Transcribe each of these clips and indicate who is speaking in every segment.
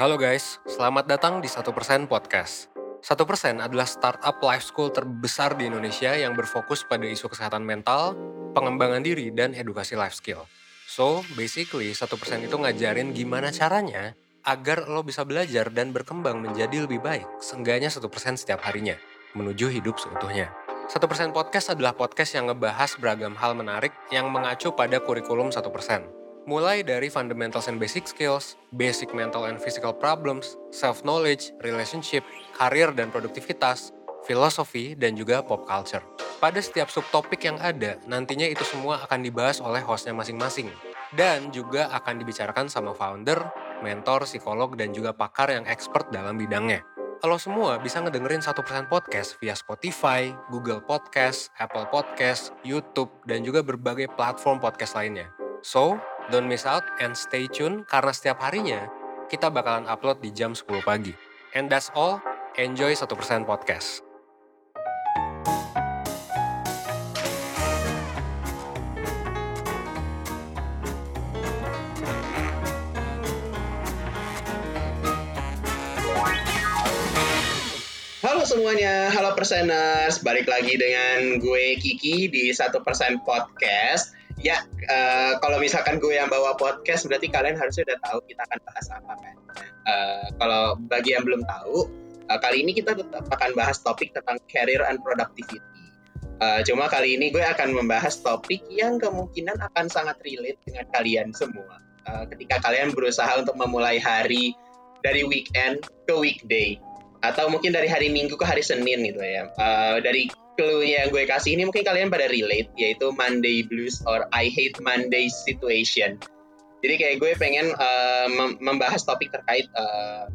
Speaker 1: Halo guys, selamat datang di 1% Podcast. 1% adalah startup life school terbesar di Indonesia yang berfokus pada isu kesehatan mental, pengembangan diri, dan edukasi life skill. So, basically 1% itu ngajarin gimana caranya agar lo bisa belajar dan berkembang menjadi lebih baik, seenggaknya 1% setiap harinya, menuju hidup seutuhnya. 1% Podcast adalah podcast yang ngebahas beragam hal menarik yang mengacu pada kurikulum 1%. Mulai dari fundamentals and basic skills, basic mental and physical problems, self-knowledge, relationship, karir dan produktivitas, filosofi, dan juga pop culture. Pada setiap subtopik yang ada, nantinya itu semua akan dibahas oleh hostnya masing-masing. Dan juga akan dibicarakan sama founder, mentor, psikolog, dan juga pakar yang expert dalam bidangnya. Lo semua bisa ngedengerin 1% podcast via Spotify, Google Podcast, Apple Podcast, YouTube, dan juga berbagai platform podcast lainnya. So, don't miss out and stay tune karena setiap harinya kita bakalan upload di jam 10 pagi. And that's all, enjoy 1% podcast.
Speaker 2: Halo semuanya, halo perseners, balik lagi dengan gue Kiki di satu persen podcast. Ya, uh, kalau misalkan gue yang bawa podcast, berarti kalian harusnya udah tahu kita akan bahas apa kan. Uh, kalau bagi yang belum tahu, uh, kali ini kita tetap akan bahas topik tentang career and productivity. Uh, cuma kali ini gue akan membahas topik yang kemungkinan akan sangat relate dengan kalian semua. Uh, ketika kalian berusaha untuk memulai hari dari weekend ke weekday atau mungkin dari hari Minggu ke hari Senin gitu ya. Uh, dari clue yang gue kasih ini mungkin kalian pada relate yaitu Monday Blues or I Hate Monday situation. Jadi kayak gue pengen uh, membahas topik terkait uh,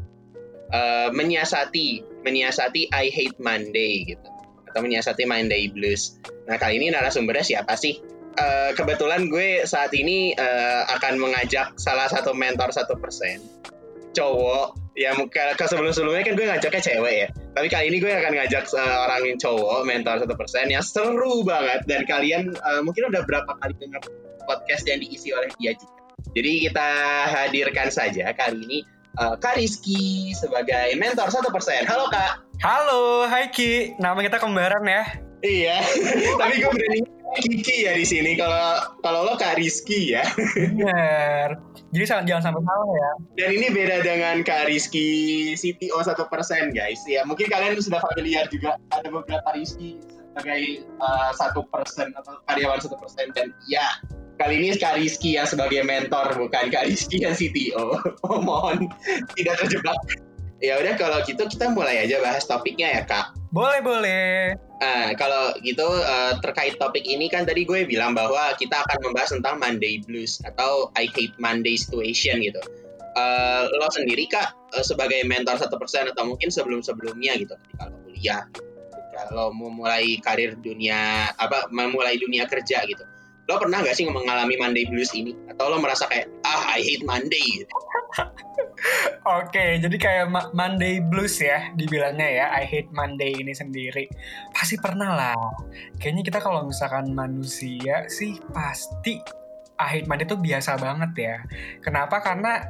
Speaker 2: uh, menyiasati menyiasati I Hate Monday gitu atau menyiasati Monday Blues. Nah kali ini narasumbernya siapa sih? Uh, kebetulan gue saat ini uh, akan mengajak salah satu mentor satu persen cowok ya ke sebelum sebelumnya kan gue ngajaknya cewek ya tapi kali ini gue akan ngajak seorang cowok mentor satu persen yang seru banget. Dan kalian uh, mungkin udah berapa kali dengar podcast yang diisi oleh dia juga. Jadi kita hadirkan saja kali ini uh, Kak Rizky sebagai mentor satu persen. Halo kak.
Speaker 3: Halo Hai Ki. Nama kita kembaran ya.
Speaker 2: Iya. Tapi gue berani Kiki ya di sini kalau kalau lo Kak Rizky ya
Speaker 3: benar jadi jangan sampai salah ya.
Speaker 2: Dan ini beda dengan Kak Rizky CTO satu persen guys. Ya mungkin kalian sudah familiar juga ada beberapa Rizky sebagai uh, satu persen atau karyawan satu persen dan ya kali ini Kak Rizky yang sebagai mentor bukan Kak Rizky yang CTO. Oh, mohon tidak terjebak. Ya udah kalau gitu kita mulai aja bahas topiknya ya Kak.
Speaker 3: Boleh boleh.
Speaker 2: Nah, kalau gitu uh, terkait topik ini kan tadi gue bilang bahwa kita akan membahas tentang Monday Blues atau I Hate Monday Situation gitu. Uh, lo sendiri kak uh, sebagai mentor satu persen atau mungkin sebelum sebelumnya gitu ketika lo kuliah, kalau mau mulai karir dunia apa memulai dunia kerja gitu, lo pernah gak sih mengalami Monday Blues ini atau lo merasa kayak ah I hate Monday gitu?
Speaker 3: Oke, jadi kayak Monday blues ya dibilangnya ya. I hate Monday ini sendiri. Pasti pernah lah. Kayaknya kita kalau misalkan manusia sih pasti I hate Monday tuh biasa banget ya. Kenapa? Karena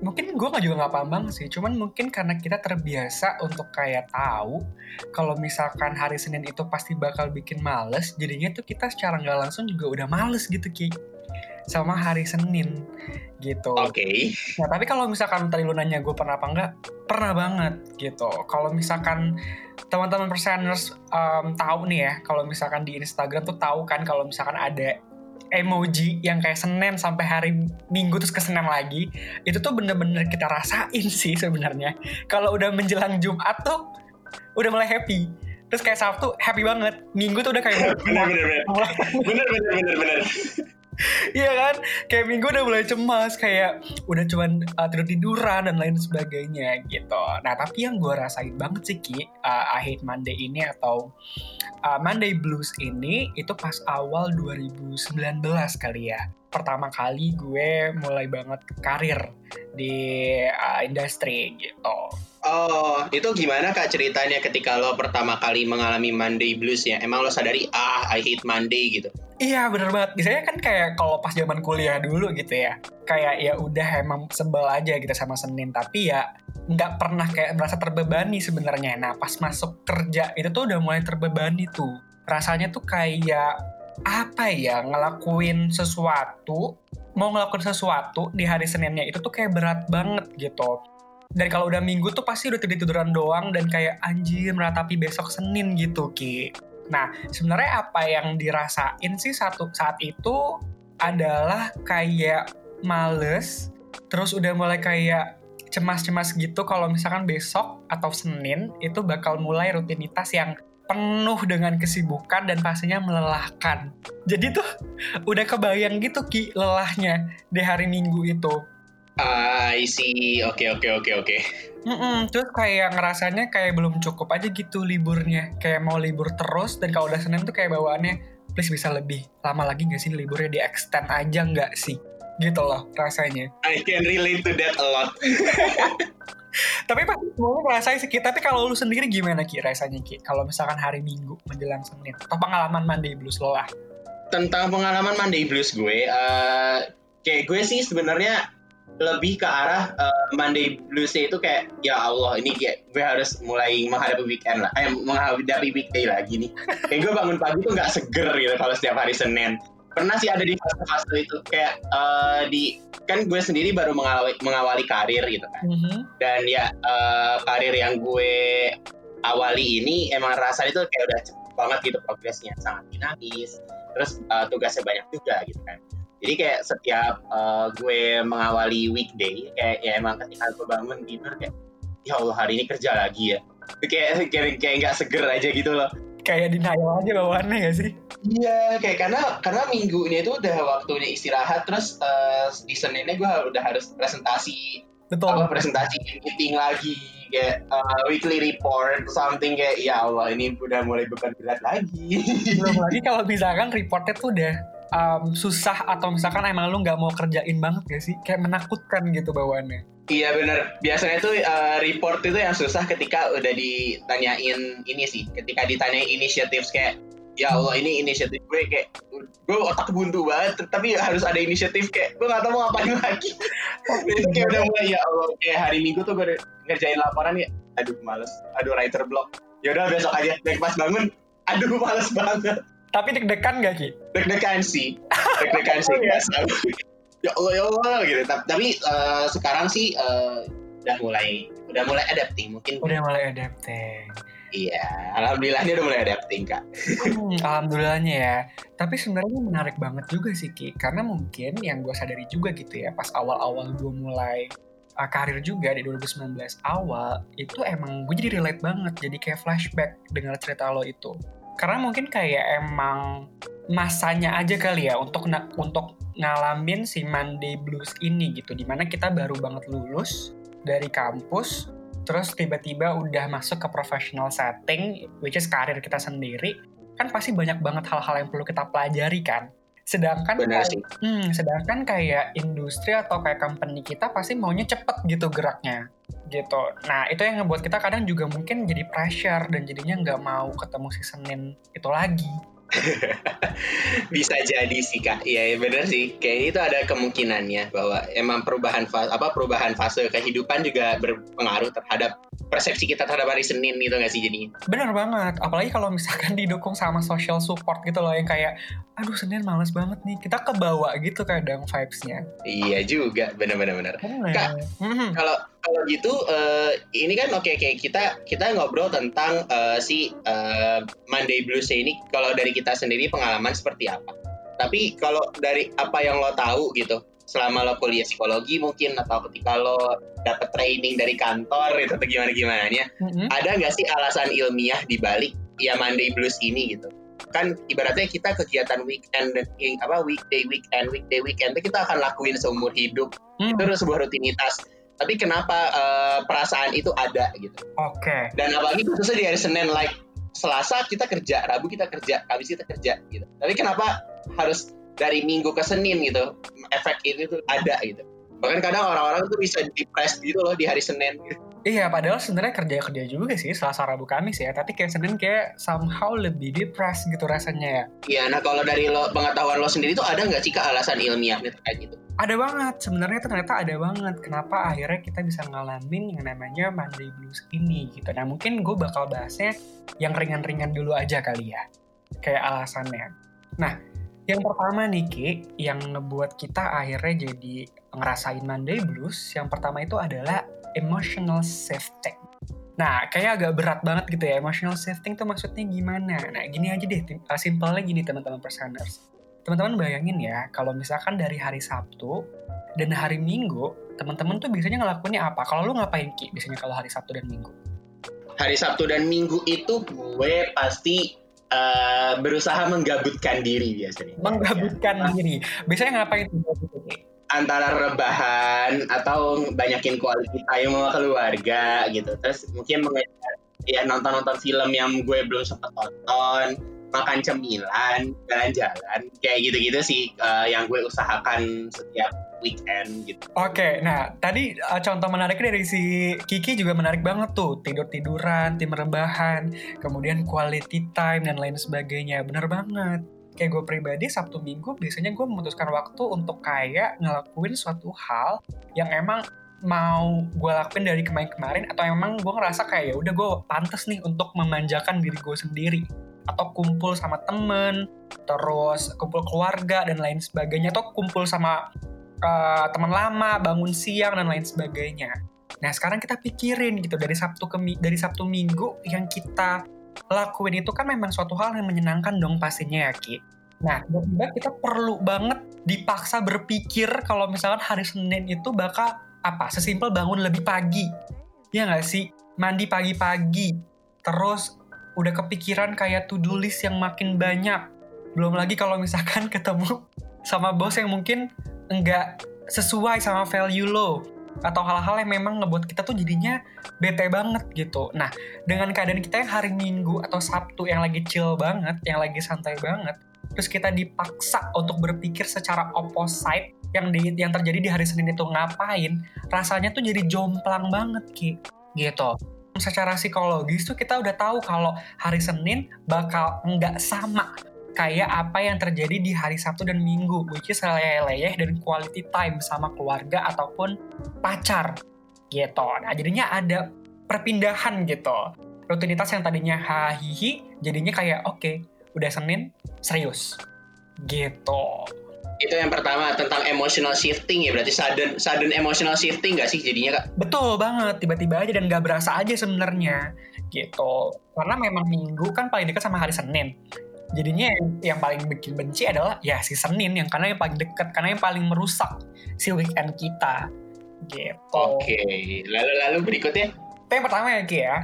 Speaker 3: mungkin gue nggak juga nggak paham banget sih. Cuman mungkin karena kita terbiasa untuk kayak tahu kalau misalkan hari Senin itu pasti bakal bikin males. Jadinya tuh kita secara nggak langsung juga udah males gitu Ki sama hari Senin gitu.
Speaker 2: Oke. Okay.
Speaker 3: Nah tapi kalau misalkan tadi lu nanya gue pernah apa enggak, pernah banget gitu. Kalau misalkan teman-teman perseners um, tahu nih ya, kalau misalkan di Instagram tuh tahu kan kalau misalkan ada emoji yang kayak Senin sampai hari Minggu terus ke Senin lagi, itu tuh bener-bener kita rasain sih sebenarnya. Kalau udah menjelang Jumat tuh udah mulai happy. Terus kayak Sabtu happy banget. Minggu tuh udah kayak
Speaker 2: bener bener bener. bener bener bener bener.
Speaker 3: Iya kan, kayak minggu udah mulai cemas, kayak udah cuman uh, tidur tiduran dan lain sebagainya gitu. Nah tapi yang gue rasain banget sih ki, uh, I Monday ini atau uh, Monday Blues ini itu pas awal 2019 kali ya. Pertama kali gue mulai banget karir di uh, industri gitu.
Speaker 2: Oh, itu gimana kak ceritanya ketika lo pertama kali mengalami Monday Blues ya? Emang lo sadari, ah, I hate Monday gitu?
Speaker 3: Iya bener banget. Biasanya kan kayak kalau pas zaman kuliah dulu gitu ya. Kayak ya udah emang sebel aja gitu sama Senin. Tapi ya nggak pernah kayak merasa terbebani sebenarnya. Nah pas masuk kerja itu tuh udah mulai terbebani tuh. Rasanya tuh kayak apa ya ngelakuin sesuatu mau ngelakuin sesuatu di hari Seninnya itu tuh kayak berat banget gitu dan kalau udah minggu tuh pasti udah tidur tiduran doang dan kayak anjir meratapi besok Senin gitu Ki nah sebenarnya apa yang dirasain sih satu saat itu adalah kayak males terus udah mulai kayak cemas-cemas gitu kalau misalkan besok atau Senin itu bakal mulai rutinitas yang penuh dengan kesibukan dan pastinya melelahkan. Jadi tuh udah kebayang gitu Ki lelahnya di hari Minggu itu.
Speaker 2: I see. Oke, oke, oke, oke.
Speaker 3: Mm-mm, terus kayak ngerasanya kayak belum cukup aja gitu liburnya. Kayak mau libur terus dan kalau udah Senin tuh kayak bawaannya please bisa lebih lama lagi gak sih liburnya di extend aja nggak sih? Gitu loh rasanya.
Speaker 2: I can relate to that a lot.
Speaker 3: Tapi pasti semuanya ngerasain sih. Tapi kalau lu sendiri gimana Ki rasanya Ki? Kalau misalkan hari Minggu menjelang Senin. Atau pengalaman Monday Blues lo lah.
Speaker 2: Tentang pengalaman Monday Blues gue, eh, kayak gue sih sebenarnya lebih ke arah eh, Monday Blues itu kayak ya Allah ini kayak gue harus mulai menghadapi weekend lah, eh menghadapi weekday lagi nih. Kayak gue bangun pagi tuh nggak seger gitu kalau setiap hari Senin. Pernah sih ada di fase-fase itu kayak eh, di kan gue sendiri baru mengawali, mengawali karir gitu kan. dan ya eh, karir yang gue awali ini emang rasanya itu kayak udah cepet banget gitu progresnya sangat dinamis terus eh, tugasnya banyak juga gitu kan jadi kayak setiap eh, gue mengawali weekday kayak ya emang ketika gue bangun tidur kayak ya Allah hari ini kerja lagi ya kayak kayak kayak nggak seger aja gitu loh
Speaker 3: Kayak denial aja bawaannya gak sih?
Speaker 2: Iya, kayak karena karena minggunya itu udah waktunya istirahat, terus eh, di Seninnya gue udah harus presentasi
Speaker 3: Betul.
Speaker 2: apa presentasi meeting lagi kayak uh, weekly report something kayak ya Allah ini udah mulai beban berat lagi
Speaker 3: Belum lagi kalau misalkan reportnya tuh udah um, susah atau misalkan emang lu nggak mau kerjain banget gak sih? Kayak menakutkan gitu bawaannya.
Speaker 2: iya bener. Biasanya tuh uh, report itu yang susah ketika udah ditanyain ini sih. Ketika ditanyain inisiatif kayak ya Allah ini inisiatif gue kayak gue otak buntu banget tapi harus ada inisiatif kayak gue gak tahu mau ngapain lagi. Itu kayak udah mulai ya Allah kayak hari minggu tuh gue ngerjain laporan ya aduh males. Aduh writer block. Ya udah besok aja baik pas bangun. Aduh males banget
Speaker 3: Tapi deg-degan gak Ki?
Speaker 2: deg-degan sih deg-degan sih biasa ya Allah ya Allah gitu tapi, eh, sekarang sih eh, udah mulai udah mulai adapting mungkin
Speaker 3: Udah mulai adapting.
Speaker 2: iya alhamdulillah dia udah mulai adapting kak
Speaker 3: Hmm, alhamdulillahnya ya. Tapi sebenarnya menarik banget juga sih Ki, karena mungkin yang gue sadari juga gitu ya, pas awal-awal gue mulai uh, karir juga di 2019 awal, itu emang gue jadi relate banget, jadi kayak flashback dengar cerita lo itu. Karena mungkin kayak emang masanya aja kali ya untuk untuk ngalamin si Monday Blues ini gitu, di mana kita baru banget lulus dari kampus, terus tiba-tiba udah masuk ke professional setting, which is karir kita sendiri, kan pasti banyak banget hal-hal yang perlu kita pelajari kan. Sedangkan
Speaker 2: benar sih
Speaker 3: Hmm, sedangkan kayak industri atau kayak company kita pasti maunya cepet gitu geraknya gitu. Nah itu yang ngebuat kita kadang juga mungkin jadi pressure dan jadinya nggak mau ketemu si Senin itu lagi.
Speaker 2: bisa jadi sih kak. Iya ya benar sih. Kayak itu ada kemungkinannya bahwa emang perubahan fase apa perubahan fase kehidupan juga berpengaruh terhadap persepsi kita terhadap hari Senin gitu nggak sih jadinya?
Speaker 3: Bener banget, apalagi kalau misalkan didukung sama social support gitu loh yang kayak, aduh Senin males banget nih, kita kebawa gitu kadang vibes-nya.
Speaker 2: iya juga. Benar-benar benar
Speaker 3: Bener.
Speaker 2: Kak,
Speaker 3: Mhm.
Speaker 2: kalau kalau gitu eh, ini kan oke oke kita kita ngobrol tentang eh, si eh, Monday Blues ini. Kalau dari kita sendiri pengalaman seperti apa? Tapi kalau dari apa yang lo tahu gitu selama lo kuliah psikologi mungkin atau ketika lo dapet training dari kantor gitu atau gimana gimana
Speaker 3: Mhm.
Speaker 2: ada nggak sih alasan ilmiah di balik ya Monday Blues ini gitu? Kan ibaratnya kita kegiatan weekend apa weekday weekend weekday weekend itu kita akan lakuin seumur hidup.
Speaker 3: Hmm,
Speaker 2: itu sebuah rutinitas tapi kenapa eh, perasaan itu ada gitu
Speaker 3: Oke.
Speaker 2: dan apalagi khususnya di hari Senin like Selasa kita kerja Rabu kita kerja Kamis kita kerja gitu tapi kenapa harus dari Minggu ke Senin gitu efek ini tuh ada gitu Bahkan kadang orang-orang tuh bisa depressed gitu loh di hari Senin.
Speaker 3: Iya, padahal sebenarnya kerja-kerja juga sih Selasa Rabu Kamis ya, tapi kayak Senin kayak somehow lebih depressed gitu rasanya ya.
Speaker 2: Iya, nah kalau dari lo pengetahuan lo sendiri tuh ada nggak sih ke alasan ilmiahnya terkait itu?
Speaker 3: Ada banget, sebenarnya ternyata ada banget kenapa akhirnya kita bisa ngalamin yang namanya Monday Blues ini gitu. Nah mungkin gue bakal bahasnya yang ringan-ringan dulu aja kali ya, kayak alasannya. Nah, yang pertama nih Ki, yang ngebuat kita akhirnya jadi ngerasain Monday Blues, yang pertama itu adalah emotional shifting. Nah, kayak agak berat banget gitu ya. Emotional shifting tuh maksudnya gimana? Nah, gini aja deh, uh, simpelnya gini teman-teman personers. Teman-teman bayangin ya, kalau misalkan dari hari Sabtu dan hari Minggu, teman-teman tuh biasanya ngelakuinnya apa? Kalau lu ngapain Ki biasanya kalau hari Sabtu dan Minggu?
Speaker 2: Hari Sabtu dan Minggu itu gue pasti uh, berusaha menggabutkan diri biasanya.
Speaker 3: Menggabutkan ya. diri. Biasanya ngapain tuh?
Speaker 2: Antara rebahan atau banyakin quality time sama keluarga gitu terus mungkin mengejar ya nonton-nonton film yang gue belum sempat tonton makan cemilan jalan-jalan kayak gitu-gitu sih uh, yang gue usahakan setiap weekend gitu.
Speaker 3: Oke, okay, nah tadi uh, contoh menariknya dari si Kiki juga menarik banget tuh tidur tiduran, tim rebahan, kemudian quality time dan lain sebagainya. Bener banget kayak gue pribadi Sabtu Minggu biasanya gue memutuskan waktu untuk kayak ngelakuin suatu hal yang emang mau gue lakuin dari kemarin-kemarin atau emang gue ngerasa kayak ya udah gue pantas nih untuk memanjakan diri gue sendiri. Atau kumpul sama temen terus kumpul keluarga dan lain sebagainya atau kumpul sama uh, teman lama bangun siang dan lain sebagainya. Nah sekarang kita pikirin gitu dari Sabtu ke dari Sabtu Minggu yang kita lakuin itu kan memang suatu hal yang menyenangkan dong pastinya ya Ki. Nah, tiba-tiba kita perlu banget dipaksa berpikir kalau misalkan hari Senin itu bakal apa? Sesimpel bangun lebih pagi. Ya nggak sih? Mandi pagi-pagi. Terus udah kepikiran kayak to-do list yang makin banyak. Belum lagi kalau misalkan ketemu sama bos yang mungkin enggak sesuai sama value lo atau hal-hal yang memang ngebuat kita tuh jadinya bete banget gitu. Nah, dengan keadaan kita yang hari Minggu atau Sabtu yang lagi chill banget, yang lagi santai banget, terus kita dipaksa untuk berpikir secara opposite yang di yang terjadi di hari Senin itu ngapain, rasanya tuh jadi jomplang banget ki, gitu. Secara psikologis tuh kita udah tahu kalau hari Senin bakal nggak sama kayak apa yang terjadi di hari Sabtu dan Minggu, which is leyeh-leyeh dan quality time sama keluarga ataupun pacar gitu. Nah jadinya ada perpindahan gitu. Rutinitas yang tadinya hahihi jadinya kayak oke, okay, udah Senin serius gitu.
Speaker 2: Itu yang pertama tentang emotional shifting ya berarti sudden sudden emotional shifting gak sih jadinya kak?
Speaker 3: Betul banget tiba-tiba aja dan gak berasa aja sebenarnya gitu. Karena memang minggu kan paling dekat sama hari Senin jadinya yang, yang paling bikin benci adalah ya si Senin yang karena yang paling dekat karena yang paling merusak si weekend kita gitu.
Speaker 2: Oke, okay. lalu lalu berikutnya?
Speaker 3: Itu yang pertama ya Ki ya.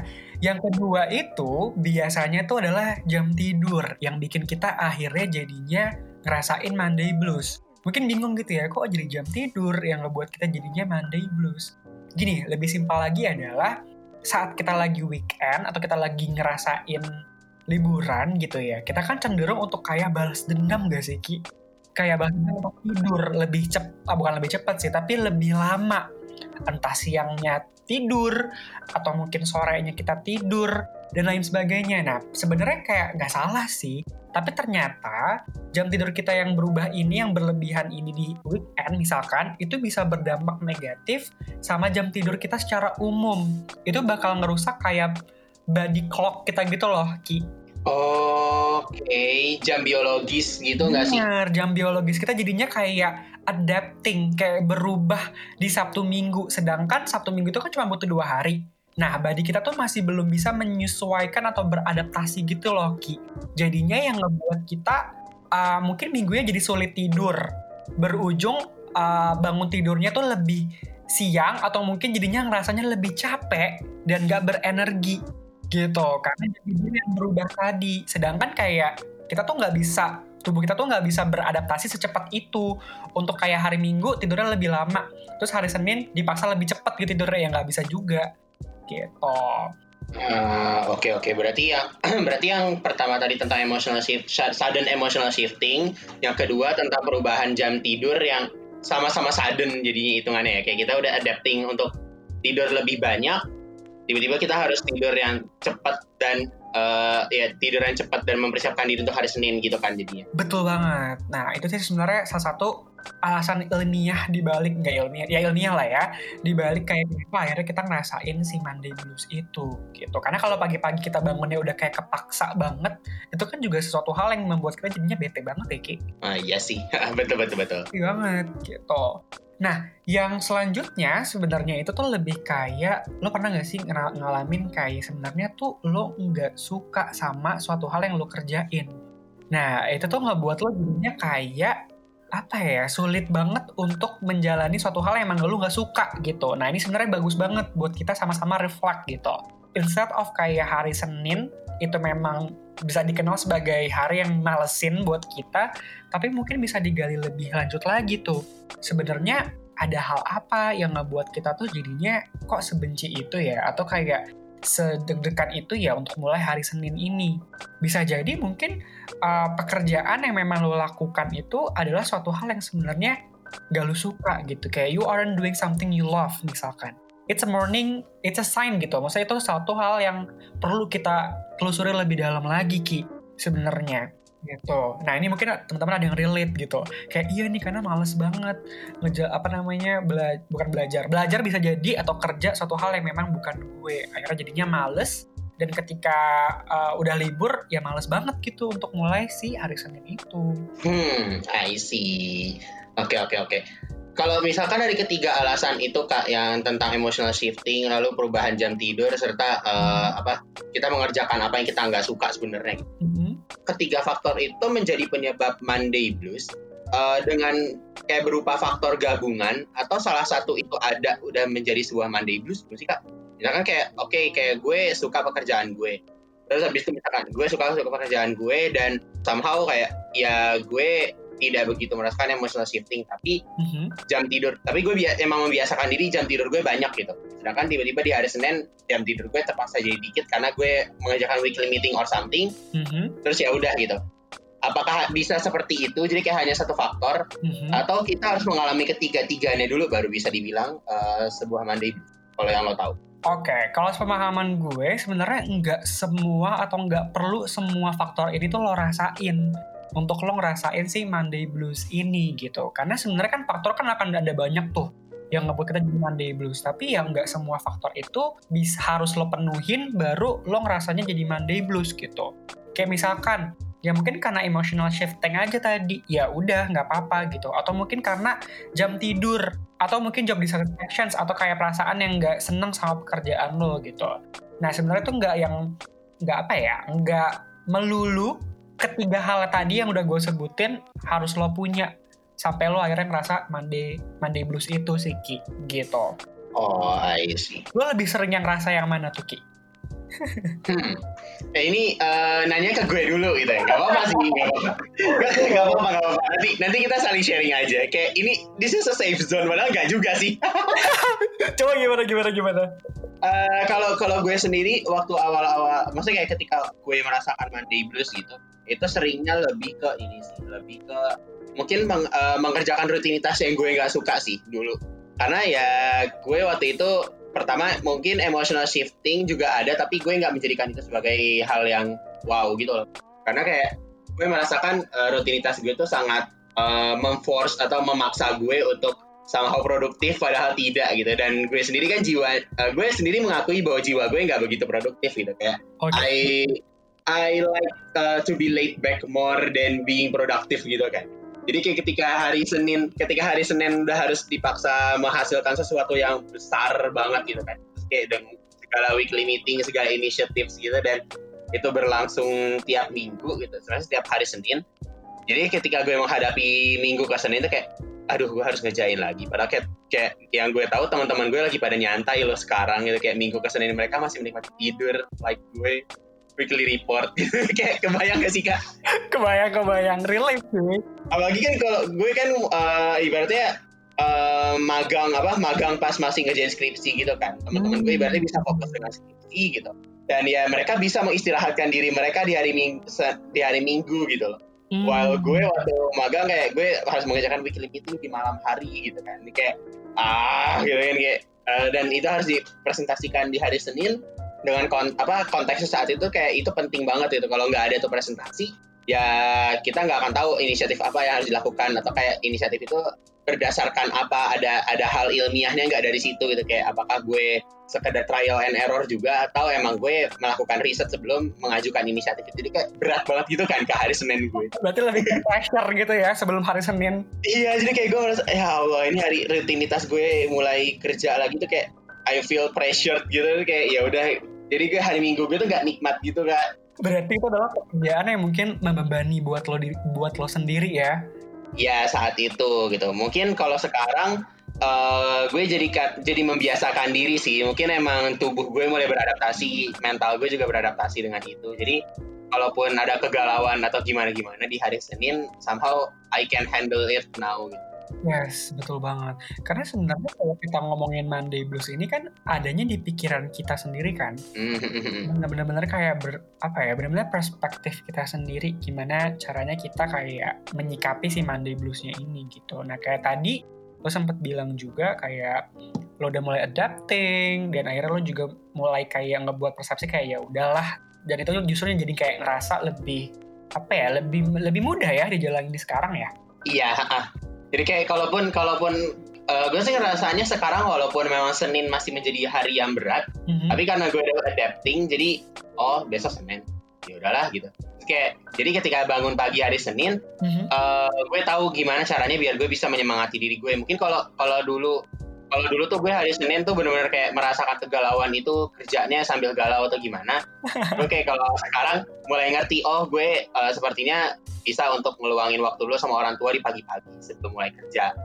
Speaker 3: Yang kedua itu biasanya tuh adalah jam tidur yang bikin kita akhirnya jadinya ngerasain Monday blues. Mungkin bingung gitu ya, kok jadi jam tidur yang ngebuat kita jadinya Monday blues. Gini, lebih simpel lagi adalah saat kita lagi weekend atau kita lagi ngerasain liburan gitu ya, kita kan cenderung untuk kayak balas dendam gak sih Ki? Kayak balas dendam tidur lebih cepat, ah, bukan lebih cepat sih, tapi lebih lama. Entah siangnya tidur, atau mungkin sorenya kita tidur, dan lain sebagainya. Nah, sebenarnya kayak nggak salah sih, tapi ternyata jam tidur kita yang berubah ini, yang berlebihan ini di weekend misalkan, itu bisa berdampak negatif sama jam tidur kita secara umum. Itu bakal ngerusak kayak body clock kita gitu loh, Ki.
Speaker 2: Oke, okay. jam biologis gitu nggak sih?
Speaker 3: Benar, jam biologis kita jadinya kayak adapting, kayak berubah di Sabtu Minggu. Sedangkan Sabtu Minggu itu kan cuma butuh dua hari. Nah, body kita tuh masih belum bisa menyesuaikan atau beradaptasi gitu loh, Ki. Jadinya yang ngebuat kita uh, mungkin minggunya jadi sulit tidur. Berujung uh, bangun tidurnya tuh lebih siang atau mungkin jadinya ngerasanya lebih capek dan gak berenergi gitu karena jadi yang berubah tadi. Sedangkan kayak kita tuh nggak bisa tubuh kita tuh nggak bisa beradaptasi secepat itu. Untuk kayak hari minggu tidurnya lebih lama terus hari senin dipaksa lebih cepat gitu tidurnya ya nggak bisa juga. Gitu.
Speaker 2: Uh, Oke okay, oke. Okay. berarti yang berarti yang pertama tadi tentang emotional shift sudden emotional shifting, yang kedua tentang perubahan jam tidur yang sama-sama sudden jadinya hitungannya ya. Kayak kita udah adapting untuk tidur lebih banyak tiba-tiba kita harus tidur yang cepat dan uh, ya tidur yang cepat dan mempersiapkan diri untuk hari Senin gitu kan jadinya
Speaker 3: Betul banget. Nah, itu sih sebenarnya salah satu alasan ilmiah di balik nggak ilmiah, ya ilmiah lah ya, di balik kayak kenapa akhirnya kita ngerasain si Monday blues itu gitu. Karena kalau pagi-pagi kita bangunnya udah kayak kepaksa banget, itu kan juga sesuatu hal yang membuat kita jadinya bete banget ya, Ki.
Speaker 2: ah iya sih betul betul betul
Speaker 3: Iya banget gitu. Nah, yang selanjutnya sebenarnya itu tuh lebih kayak lo pernah nggak sih ngalamin kayak sebenarnya tuh lo nggak suka sama suatu hal yang lo kerjain. Nah, itu tuh ngebuat lo jadinya kayak apa ya sulit banget untuk menjalani suatu hal yang emang lo nggak suka gitu. Nah, ini sebenarnya bagus banget buat kita sama-sama reflect gitu. Instead of kayak hari Senin itu memang bisa dikenal sebagai hari yang malesin buat kita, tapi mungkin bisa digali lebih lanjut lagi tuh. Sebenarnya ada hal apa yang ngebuat kita tuh jadinya kok sebenci itu ya atau kayak sedeg-degan itu ya untuk mulai hari Senin ini. Bisa jadi mungkin uh, pekerjaan yang memang lo lakukan itu adalah suatu hal yang sebenarnya gak lo suka gitu. Kayak you aren't doing something you love misalkan. It's a morning, it's a sign gitu. Maksudnya itu suatu hal yang perlu kita telusuri lebih dalam lagi Ki sebenarnya gitu. Nah ini mungkin teman-teman ada yang relate gitu. Kayak iya nih karena males banget ngeja apa namanya bela bukan belajar. Belajar bisa jadi atau kerja suatu hal yang memang bukan gue. Akhirnya jadinya males dan ketika uh, udah libur ya males banget gitu untuk mulai si hari Senin itu.
Speaker 2: Hmm, I see. Oke, oke, oke. Kalau misalkan dari ketiga alasan itu kak yang tentang emotional shifting, lalu perubahan jam tidur serta eh, apa kita mengerjakan apa yang kita nggak suka sebenarnya.
Speaker 3: Mhm.
Speaker 2: Ketiga faktor itu menjadi penyebab Monday blues eh, dengan kayak berupa faktor gabungan atau salah satu itu ada udah menjadi sebuah Monday blues belum sih kak? Misalkan kayak oke kayak gue suka pekerjaan gue, terus habis itu misalkan gue suka suka pekerjaan gue dan somehow kayak ya gue tidak begitu merasakan emotional shifting tapi
Speaker 3: Mhm.
Speaker 2: jam tidur tapi gue bia- emang membiasakan diri jam tidur gue banyak gitu. Sedangkan tiba-tiba di hari Senin jam tidur gue terpaksa jadi dikit karena gue mengerjakan weekly meeting or something.
Speaker 3: Mhm.
Speaker 2: terus ya udah gitu. Apakah bisa seperti itu? Jadi kayak hanya satu faktor?
Speaker 3: Mhm.
Speaker 2: atau kita harus mengalami ketiga-tiganya dulu baru bisa dibilang eh, sebuah blues, kalau yang lo tahu?
Speaker 3: Oke, kalau pemahaman gue sebenarnya nggak semua atau nggak perlu semua faktor ini tuh lo rasain untuk lo ngerasain si Monday Blues ini gitu. Karena sebenarnya kan faktor kan akan ada banyak tuh yang ngebuat kita jadi Monday Blues. Tapi yang nggak semua faktor itu bisa harus lo penuhin baru lo ngerasanya jadi Monday Blues gitu. Kayak misalkan ya mungkin karena emotional shifting aja tadi ya udah nggak apa-apa gitu atau mungkin karena jam tidur atau mungkin job dissatisfactions atau kayak perasaan yang nggak seneng sama pekerjaan lo gitu. Nah sebenarnya tuh nggak yang nggak apa ya nggak melulu ketiga hal tadi yang udah gue sebutin harus lo punya sampai lo akhirnya ngerasa Monday Monday blues itu sih Ki gitu.
Speaker 2: oh I see
Speaker 3: Lo lebih sering yang ngerasa yang mana tuh Ki?
Speaker 2: Hmm. Eh, ini eh, nanya ke gue dulu gitu ya. Gak apa-apa sih, gak apa-apa. Gak apa-apa, gak apa-apa. Nanti, nanti kita saling sharing aja. Kayak ini, this is a safe zone. Padahal gak juga sih.
Speaker 3: Coba gimana gimana gimana?
Speaker 2: Eh, Kalau kalau gue sendiri, waktu awal-awal, maksudnya kayak ketika gue merasakan Monday Blues gitu, itu seringnya lebih ke ini sih. Lebih ke, mungkin meng- eh, mengerjakan rutinitas yang gue gak suka sih dulu. Karena ya gue waktu itu pertama mungkin emotional shifting juga ada tapi gue nggak menjadikan itu sebagai hal yang wow gitu loh. Karena kayak gue merasakan uh, rutinitas gue tuh sangat uh, memforce atau memaksa gue untuk somehow produktif padahal tidak gitu. Dan gue sendiri kan jiwa uh, gue sendiri mengakui bahwa jiwa gue nggak begitu produktif gitu. Kayak
Speaker 3: Oke.
Speaker 2: I I like uh, to be laid back more than being productive gitu kan jadi kayak ketika hari Senin, ketika hari Senin udah harus dipaksa menghasilkan sesuatu yang besar banget gitu kan. Terus kayak dengan segala weekly meeting, segala initiatives gitu dan itu berlangsung tiap minggu gitu. Sebenarnya setiap hari Senin. Jadi ketika gue menghadapi minggu ke Senin itu kayak aduh gue harus ngejain lagi. Padahal kayak, kayak yang gue tahu teman-teman gue lagi pada nyantai loh sekarang gitu kayak minggu ke Senin mereka masih menikmati tidur like gue weekly report kayak kebayang gak sih kak?
Speaker 3: Kebayang kebayang relate sih.
Speaker 2: apalagi kan kalau gue kan eh, ibaratnya eh, magang apa magang pas masih ngerjain skripsi gitu kan teman-teman gue
Speaker 3: Hmm.
Speaker 2: ibaratnya bisa fokus dengan skripsi gitu dan ya mereka bisa mengistirahatkan diri mereka di hari minggu di hari minggu gitu loh
Speaker 3: Hmm.
Speaker 2: While gue waktu magang kayak gue harus mengerjakan weekly meeting di malam hari gitu kan. Ini kayak ah gitu kan kayak eh, dan itu harus dipresentasikan di hari Senin dengan kon apa konteksnya saat itu kayak itu penting banget gitu. Kalau nggak ada tuh presentasi ya kita nggak akan tahu inisiatif apa yang harus dilakukan atau kayak inisiatif itu berdasarkan apa ada ada hal ilmiahnya nggak dari situ gitu kayak apakah gue sekedar trial and error juga atau emang gue melakukan riset sebelum mengajukan inisiatif itu jadi kayak berat banget gitu kan ke hari Senin gue
Speaker 3: Berarti lebih pressure gitu ya sebelum hari Senin.
Speaker 2: iya jadi kayak gue merasa ya Allah ini hari rutinitas gue mulai kerja lagi tuh kayak I feel pressured gitu kayak ya udah jadi gue hari Minggu gue tuh nggak nikmat gitu kak
Speaker 3: Berarti itu adalah pekerjaan yang mungkin membebani buat lo buat lo sendiri ya.
Speaker 2: ya saat itu gitu mungkin kalau sekarang eh, gue jadi jadi membiasakan diri sih mungkin emang tubuh gue mulai beradaptasi mental gue juga beradaptasi dengan itu jadi kalaupun ada kegalauan atau gimana gimana di hari Senin somehow I can handle it now gitu.
Speaker 3: Yes, betul banget. Karena sebenarnya kalau kita ngomongin Monday Blues ini kan adanya di pikiran kita sendiri kan.
Speaker 2: Mhm.
Speaker 3: Bener-bener kayak ber, apa ya, bener-bener perspektif kita sendiri gimana caranya kita kayak menyikapi si Monday Bluesnya ini gitu. Nah kayak tadi lo sempet bilang juga kayak lo udah mulai adapting dan akhirnya lo juga mulai kayak ngebuat persepsi kayak ya udahlah dan itu justru jadi kayak ngerasa lebih apa ya lebih lebih mudah ya dijalanin sekarang ya
Speaker 2: Iya. Jadi kayak kalaupun kalaupun eh, gue sih rasanya sekarang walaupun memang Senin masih menjadi hari yang berat,
Speaker 3: Mhm.
Speaker 2: tapi karena gue udah adapting, jadi oh besok Senin, ya udahlah gitu. Terus Kayak jadi ketika bangun pagi hari Senin,
Speaker 3: Mhm.
Speaker 2: eh, gue tahu gimana caranya biar gue bisa menyemangati diri gue. Mungkin kalau kalau dulu kalau dulu tuh gue hari Senin tuh bener-bener kayak merasakan kegalauan itu kerjanya sambil galau atau gimana. gue kayak kalau sekarang mulai ngerti oh gue eh, sepertinya bisa untuk ngeluangin waktu dulu sama orang tua di pagi-pagi sebelum mulai kerja.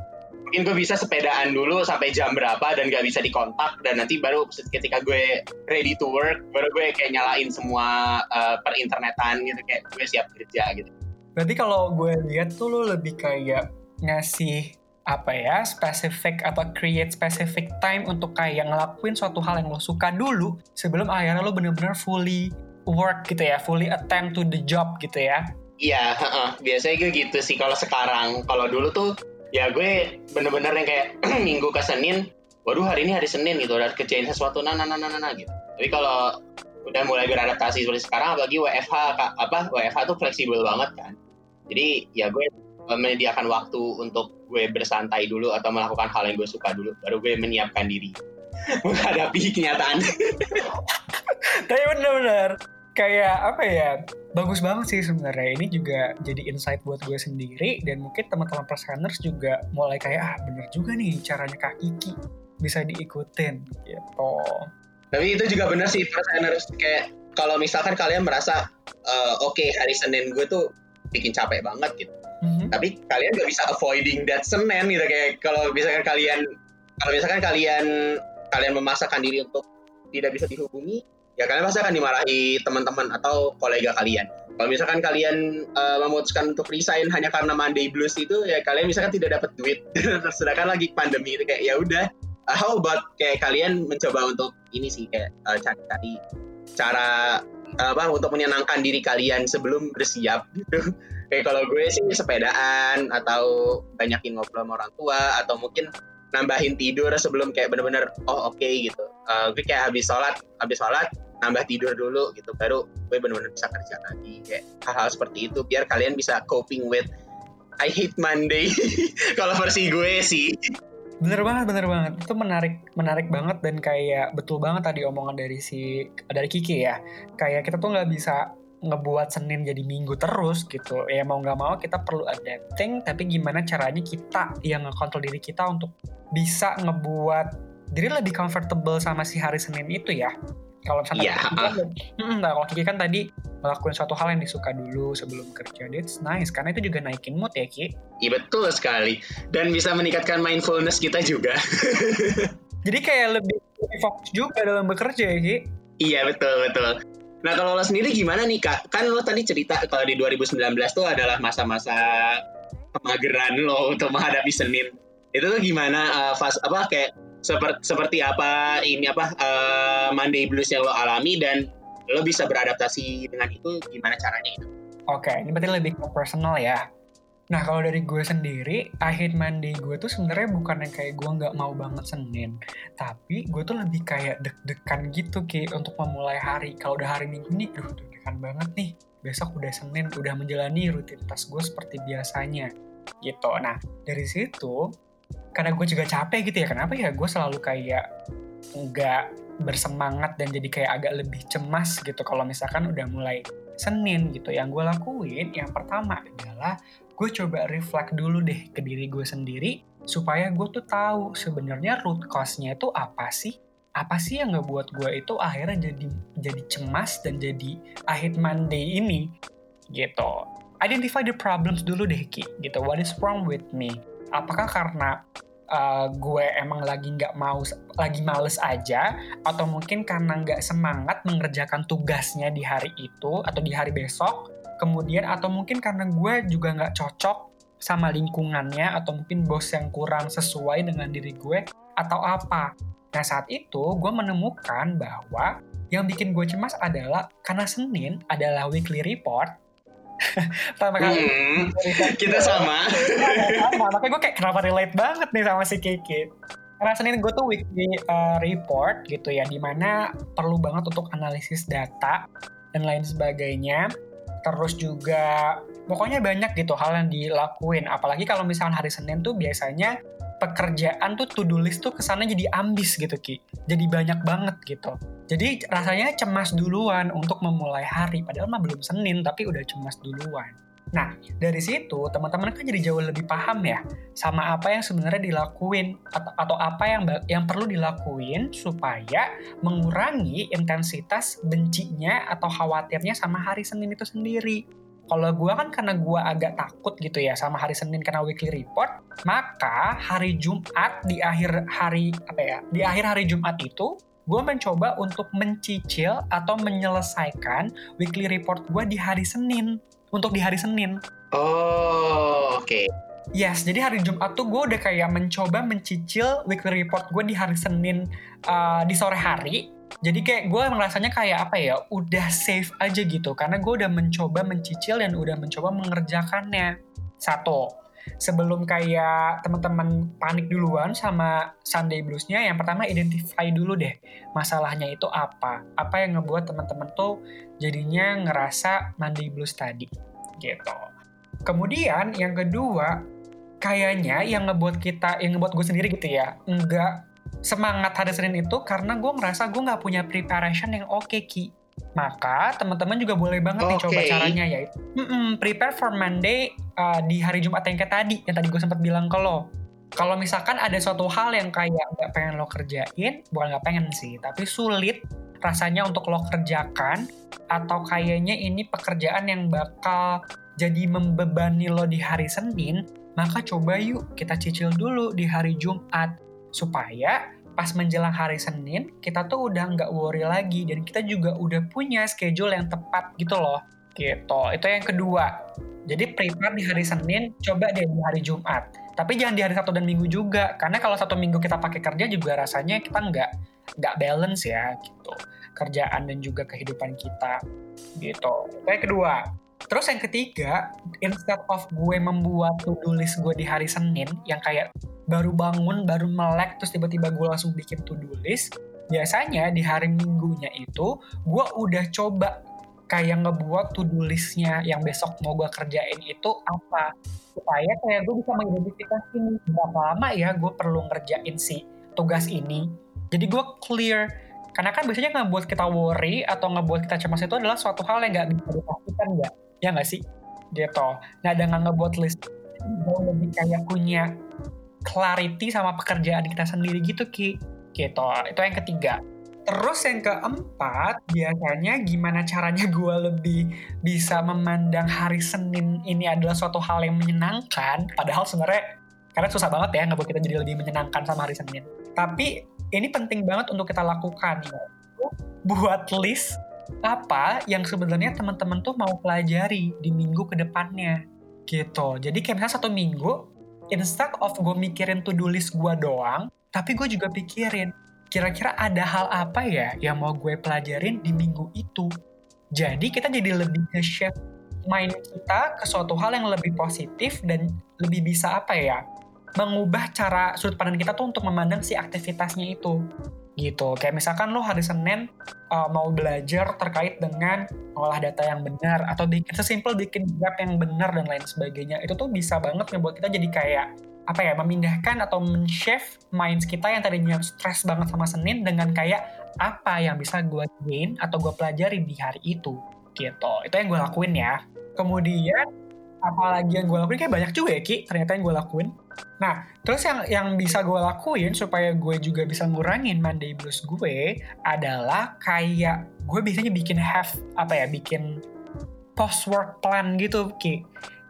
Speaker 2: Mungkin gue bisa sepedaan dulu sampai jam berapa dan gak bisa dikontak dan nanti baru ketika gue ready to work baru gue kayak nyalain semua eh, perinternetan gitu kayak gue siap kerja gitu.
Speaker 3: Berarti kalau gue lihat tuh lo lebih kayak ngasih apa ya spesifik atau create specific time untuk kayak ngelakuin suatu hal yang lo suka dulu sebelum akhirnya lo bener-bener fully work gitu ya, fully attend to the job gitu ya.
Speaker 2: Iya, heeh. biasanya gue gitu sih kalau sekarang. Kalau dulu tuh ya gue bener-bener yang kayak minggu ke Senin, waduh hari ini hari Senin gitu, udah kerjain sesuatu nah nah nah nah, nah, gitu. Tapi kalau udah mulai beradaptasi seperti sekarang, apalagi WFH apa WFH tuh fleksibel banget kan. Jadi ya gue menyediakan waktu untuk gue bersantai dulu atau melakukan hal yang gue suka dulu, baru gue menyiapkan diri menghadapi kenyataan.
Speaker 3: Tapi bener-bener kayak apa ya bagus banget sih sebenarnya ini juga jadi insight buat gue sendiri dan mungkin teman-teman perseners juga mulai kayak ah bener juga nih caranya kak Kiki bisa diikutin gitu.
Speaker 2: Tapi itu juga benar sih perseners kayak kalau misalkan kalian merasa eh, oke hari Senin gue tuh bikin capek banget gitu.
Speaker 3: Mhm.
Speaker 2: Tapi kalian nggak bisa avoiding that Senin gitu kayak kalau misalkan kalian kalau misalkan kalian kalian memaksakan diri untuk tidak bisa dihubungi, ya kalian pasti akan dimarahi teman-teman atau kolega kalian. Kalau misalkan kalian eh, memutuskan untuk resign hanya karena Monday Blues itu, ya kalian misalkan tidak dapat duit. Sedangkan lagi pandemi itu kayak ya udah. uh, how about kayak kalian mencoba untuk ini sih kayak eh, cari-cari cara apa untuk menyenangkan diri kalian sebelum bersiap gitu. Kayak kalau gue sih sepedaan atau banyakin ngobrol sama orang tua atau mungkin nambahin tidur sebelum kayak bener-bener oh oke gitu. Eh, gue kayak habis sholat, habis sholat nambah tidur dulu gitu baru gue bener-bener bisa kerja lagi kayak hal-hal seperti itu biar kalian bisa coping with I hate Monday kalau versi gue sih
Speaker 3: Bener banget, bener banget. Itu menarik, menarik banget dan kayak betul banget tadi omongan dari si dari Kiki ya. Kayak kita tuh nggak bisa ngebuat Senin jadi Minggu terus gitu. Ya mau nggak mau kita perlu adapting, tapi gimana caranya kita yang ngekontrol diri kita untuk bisa ngebuat diri lebih comfortable sama si hari Senin itu ya. Kalau misalnya Kiki kan, Mm, nah, kalau Kiki kan tadi ngelakuin suatu hal yang disuka dulu sebelum kerja. That's nice, karena itu juga naikin mood ya Ki.
Speaker 2: Iya betul sekali dan bisa meningkatkan mindfulness kita juga
Speaker 3: Jadi kayak lebih, lebih fokus juga dalam bekerja ya Ki.
Speaker 2: iya betul betul nah kalau lo sendiri gimana nih kak kan lo tadi cerita kalau di 2019 tuh adalah masa-masa kemageran lo untuk menghadapi Senin itu tuh gimana eh, fas apa kayak seperti seperti apa ini apa eh, Monday blues yang lo alami dan lo bisa beradaptasi dengan itu gimana caranya itu
Speaker 3: Oke, ini berarti lebih ke personal ya. Nah, kalau dari gue sendiri, I hate Monday gue tuh sebenarnya bukan yang kayak gue nggak mau banget Senin. Tapi gue tuh lebih kayak deg-degan gitu, Ki, untuk memulai hari. Kalau udah hari Minggu nih, duh deg-degan banget nih. Besok udah Senin, udah menjalani rutinitas gue seperti biasanya. Gitu. Nah, dari situ, karena gue juga capek gitu ya, kenapa ya gue selalu kayak nggak bersemangat dan jadi kayak agak lebih cemas gitu kalau misalkan udah mulai Senin gitu. Yang gue lakuin yang pertama adalah gue coba reflect dulu deh ke diri gue sendiri supaya gue tuh tahu sebenarnya root cause-nya itu apa sih? Apa sih yang ngebuat gue itu akhirnya jadi jadi cemas dan jadi akhir Monday ini gitu. Identify the problems dulu deh Ki gitu. What is wrong with me? Apakah karena uh, gue emang lagi nggak mau lagi males aja atau mungkin karena nggak semangat mengerjakan tugasnya di hari itu atau di hari besok kemudian atau mungkin karena gue juga nggak cocok sama lingkungannya atau mungkin bos yang kurang sesuai dengan diri gue atau apa. Nah saat itu gue menemukan bahwa yang bikin gue cemas adalah karena Senin adalah weekly report.
Speaker 2: Pertama kali hmm, kita sama.
Speaker 3: sama. Makanya gue kayak kenapa relate banget nih sama si Kiki. Karena Senin gue tuh weekly uh, report gitu ya, di mana perlu banget untuk analisis data dan lain sebagainya terus juga pokoknya banyak gitu hal yang dilakuin apalagi kalau misalnya hari Senin tuh biasanya pekerjaan tuh to-do list tuh kesannya jadi ambis gitu Ki. Jadi banyak banget gitu. Jadi rasanya cemas duluan untuk memulai hari padahal mah belum Senin tapi udah cemas duluan. Nah, dari situ teman-teman kan jadi jauh lebih paham ya sama apa yang sebenarnya dilakuin atau, atau apa yang yang perlu dilakuin supaya mengurangi intensitas bencinya atau khawatirnya sama hari Senin itu sendiri. Kalau gue kan karena gue agak takut gitu ya sama hari Senin karena weekly report, maka hari Jumat di akhir hari apa ya? Di akhir hari Jumat itu gue mencoba untuk mencicil atau menyelesaikan weekly report gue di hari Senin untuk di hari Senin.
Speaker 2: Oh, oke. Okay.
Speaker 3: Yes, jadi hari Jumat tuh gue udah kayak mencoba mencicil weekly report gue di hari Senin uh, di sore hari. Jadi kayak gue merasanya kayak apa ya, udah safe aja gitu. Karena gue udah mencoba mencicil dan udah mencoba mengerjakannya. Satu, sebelum kayak teman-teman panik duluan sama Sunday Bluesnya, yang pertama identify dulu deh masalahnya itu apa. Apa yang ngebuat teman-teman tuh jadinya ngerasa Monday Blues tadi gitu. Kemudian yang kedua, kayaknya yang ngebuat kita, yang ngebuat gue sendiri gitu ya, nggak semangat hari Senin itu karena gue ngerasa gue nggak punya preparation yang oke okay, Ki maka teman-teman juga boleh banget okay. nih coba caranya yaitu mm -mm, prepare for Monday uh, di hari Jumat yang kayak tadi yang tadi gue sempat bilang ke lo. Kalau misalkan ada suatu hal yang kayak nggak pengen lo kerjain, bukan nggak pengen sih, tapi sulit rasanya untuk lo kerjakan atau kayaknya ini pekerjaan yang bakal jadi membebani lo di hari Senin, maka coba yuk kita cicil dulu di hari Jumat supaya pas menjelang hari Senin kita tuh udah nggak worry lagi dan kita juga udah punya schedule yang tepat gitu loh. Gitu. Itu yang kedua. Jadi prepare di hari Senin coba deh di hari Jumat. Tapi jangan di hari Sabtu dan Minggu juga karena kalau satu minggu kita pakai kerja juga rasanya kita nggak nggak balance ya gitu. Kerjaan dan juga kehidupan kita. Gitu. Itu yang kedua Terus yang ketiga, instead of gue membuat to-do list gue di hari Senin yang kayak baru bangun, baru melek, terus tiba-tiba gue langsung bikin to-do list. Biasanya di hari minggunya itu, gue udah coba kayak ngebuat to-do listnya yang besok mau gue kerjain itu apa. Supaya kayak gue bisa mengidentifikasi berapa lama ya gue perlu ngerjain si tugas ini. Jadi gue clear. Karena kan biasanya ngebuat kita worry atau ngebuat kita cemas itu adalah suatu hal yang nggak bisa dipastikan ya. Ya nggak sih? Gitu. Nah dengan ngebuat list, gue lebih kayak punya clarity sama pekerjaan kita sendiri gitu Ki gitu itu yang ketiga Terus yang keempat, biasanya gimana caranya gue lebih bisa memandang hari Senin ini adalah suatu hal yang menyenangkan. Padahal sebenarnya, karena susah banget ya ngebuat kita jadi lebih menyenangkan sama hari Senin. Tapi ini penting banget untuk kita lakukan. Buat list apa yang sebenarnya teman-teman tuh mau pelajari di minggu ke depannya. Gitu. Jadi kayak misalnya satu minggu, instead of gue mikirin to-do list gue doang, tapi gue juga pikirin, kira-kira ada hal apa ya yang mau gue pelajarin di minggu itu. Jadi kita jadi lebih nge-shift mind kita ke suatu hal yang lebih positif dan lebih bisa apa ya mengubah cara sudut pandang kita tuh untuk memandang si aktivitasnya itu gitu. Kayak misalkan lo hari Senin uh, mau belajar terkait dengan olah data yang benar atau bikin sesimpel bikin grab yang benar dan lain sebagainya itu tuh bisa banget ngebuat kita jadi kayak apa ya memindahkan atau men-shift minds kita yang tadinya stres banget sama Senin dengan kayak apa yang bisa gue gain atau gue pelajari di hari itu gitu. Itu yang gue lakuin ya. Kemudian apalagi yang gue lakuin kayak banyak juga ya Ki ternyata yang gue lakuin Nah, terus yang yang bisa gue lakuin supaya gue juga bisa ngurangin Monday blues gue adalah kayak gue biasanya bikin have apa ya, bikin post work plan gitu, Ki.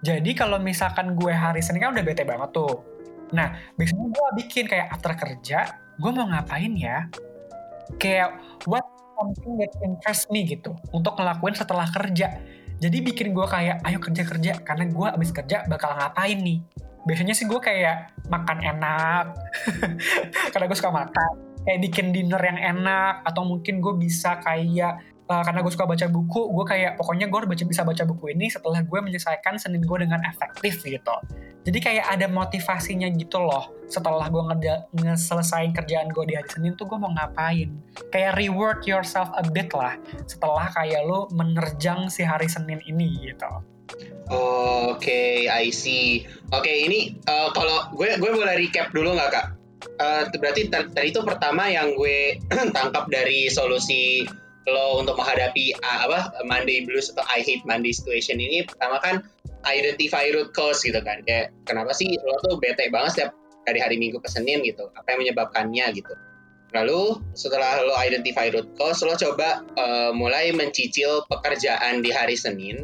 Speaker 3: Jadi kalau misalkan gue hari Senin kan udah bete banget tuh. Nah, biasanya gue bikin kayak after kerja, gue mau ngapain ya? Kayak what something that interests me gitu untuk ngelakuin setelah kerja. Jadi bikin gue kayak ayo kerja-kerja karena gue abis kerja bakal ngapain nih? Biasanya sih gue kayak makan enak karena gue suka makan. Kayak bikin dinner yang enak atau mungkin gue bisa kayak uh, karena gue suka baca buku gue kayak pokoknya gue baca bisa baca buku ini setelah gue menyelesaikan senin gue dengan efektif gitu jadi kayak ada motivasinya gitu loh setelah gue ngeselesain kerjaan gue di hari senin tuh gue mau ngapain kayak reward yourself a bit lah setelah kayak lo menerjang si hari senin ini gitu
Speaker 2: Oke, okay, I see. Oke, okay, ini uh, kalau gue gue boleh recap dulu nggak kak? Uh, berarti tadi itu pertama yang gue tangkap dari solusi lo untuk menghadapi uh, apa Monday blues atau I hate Monday situation ini pertama kan identify root cause gitu kan kayak kenapa sih lo tuh bete banget setiap dari hari Minggu ke Senin gitu apa yang menyebabkannya gitu lalu setelah lo identify root cause lo coba uh, mulai mencicil pekerjaan di hari Senin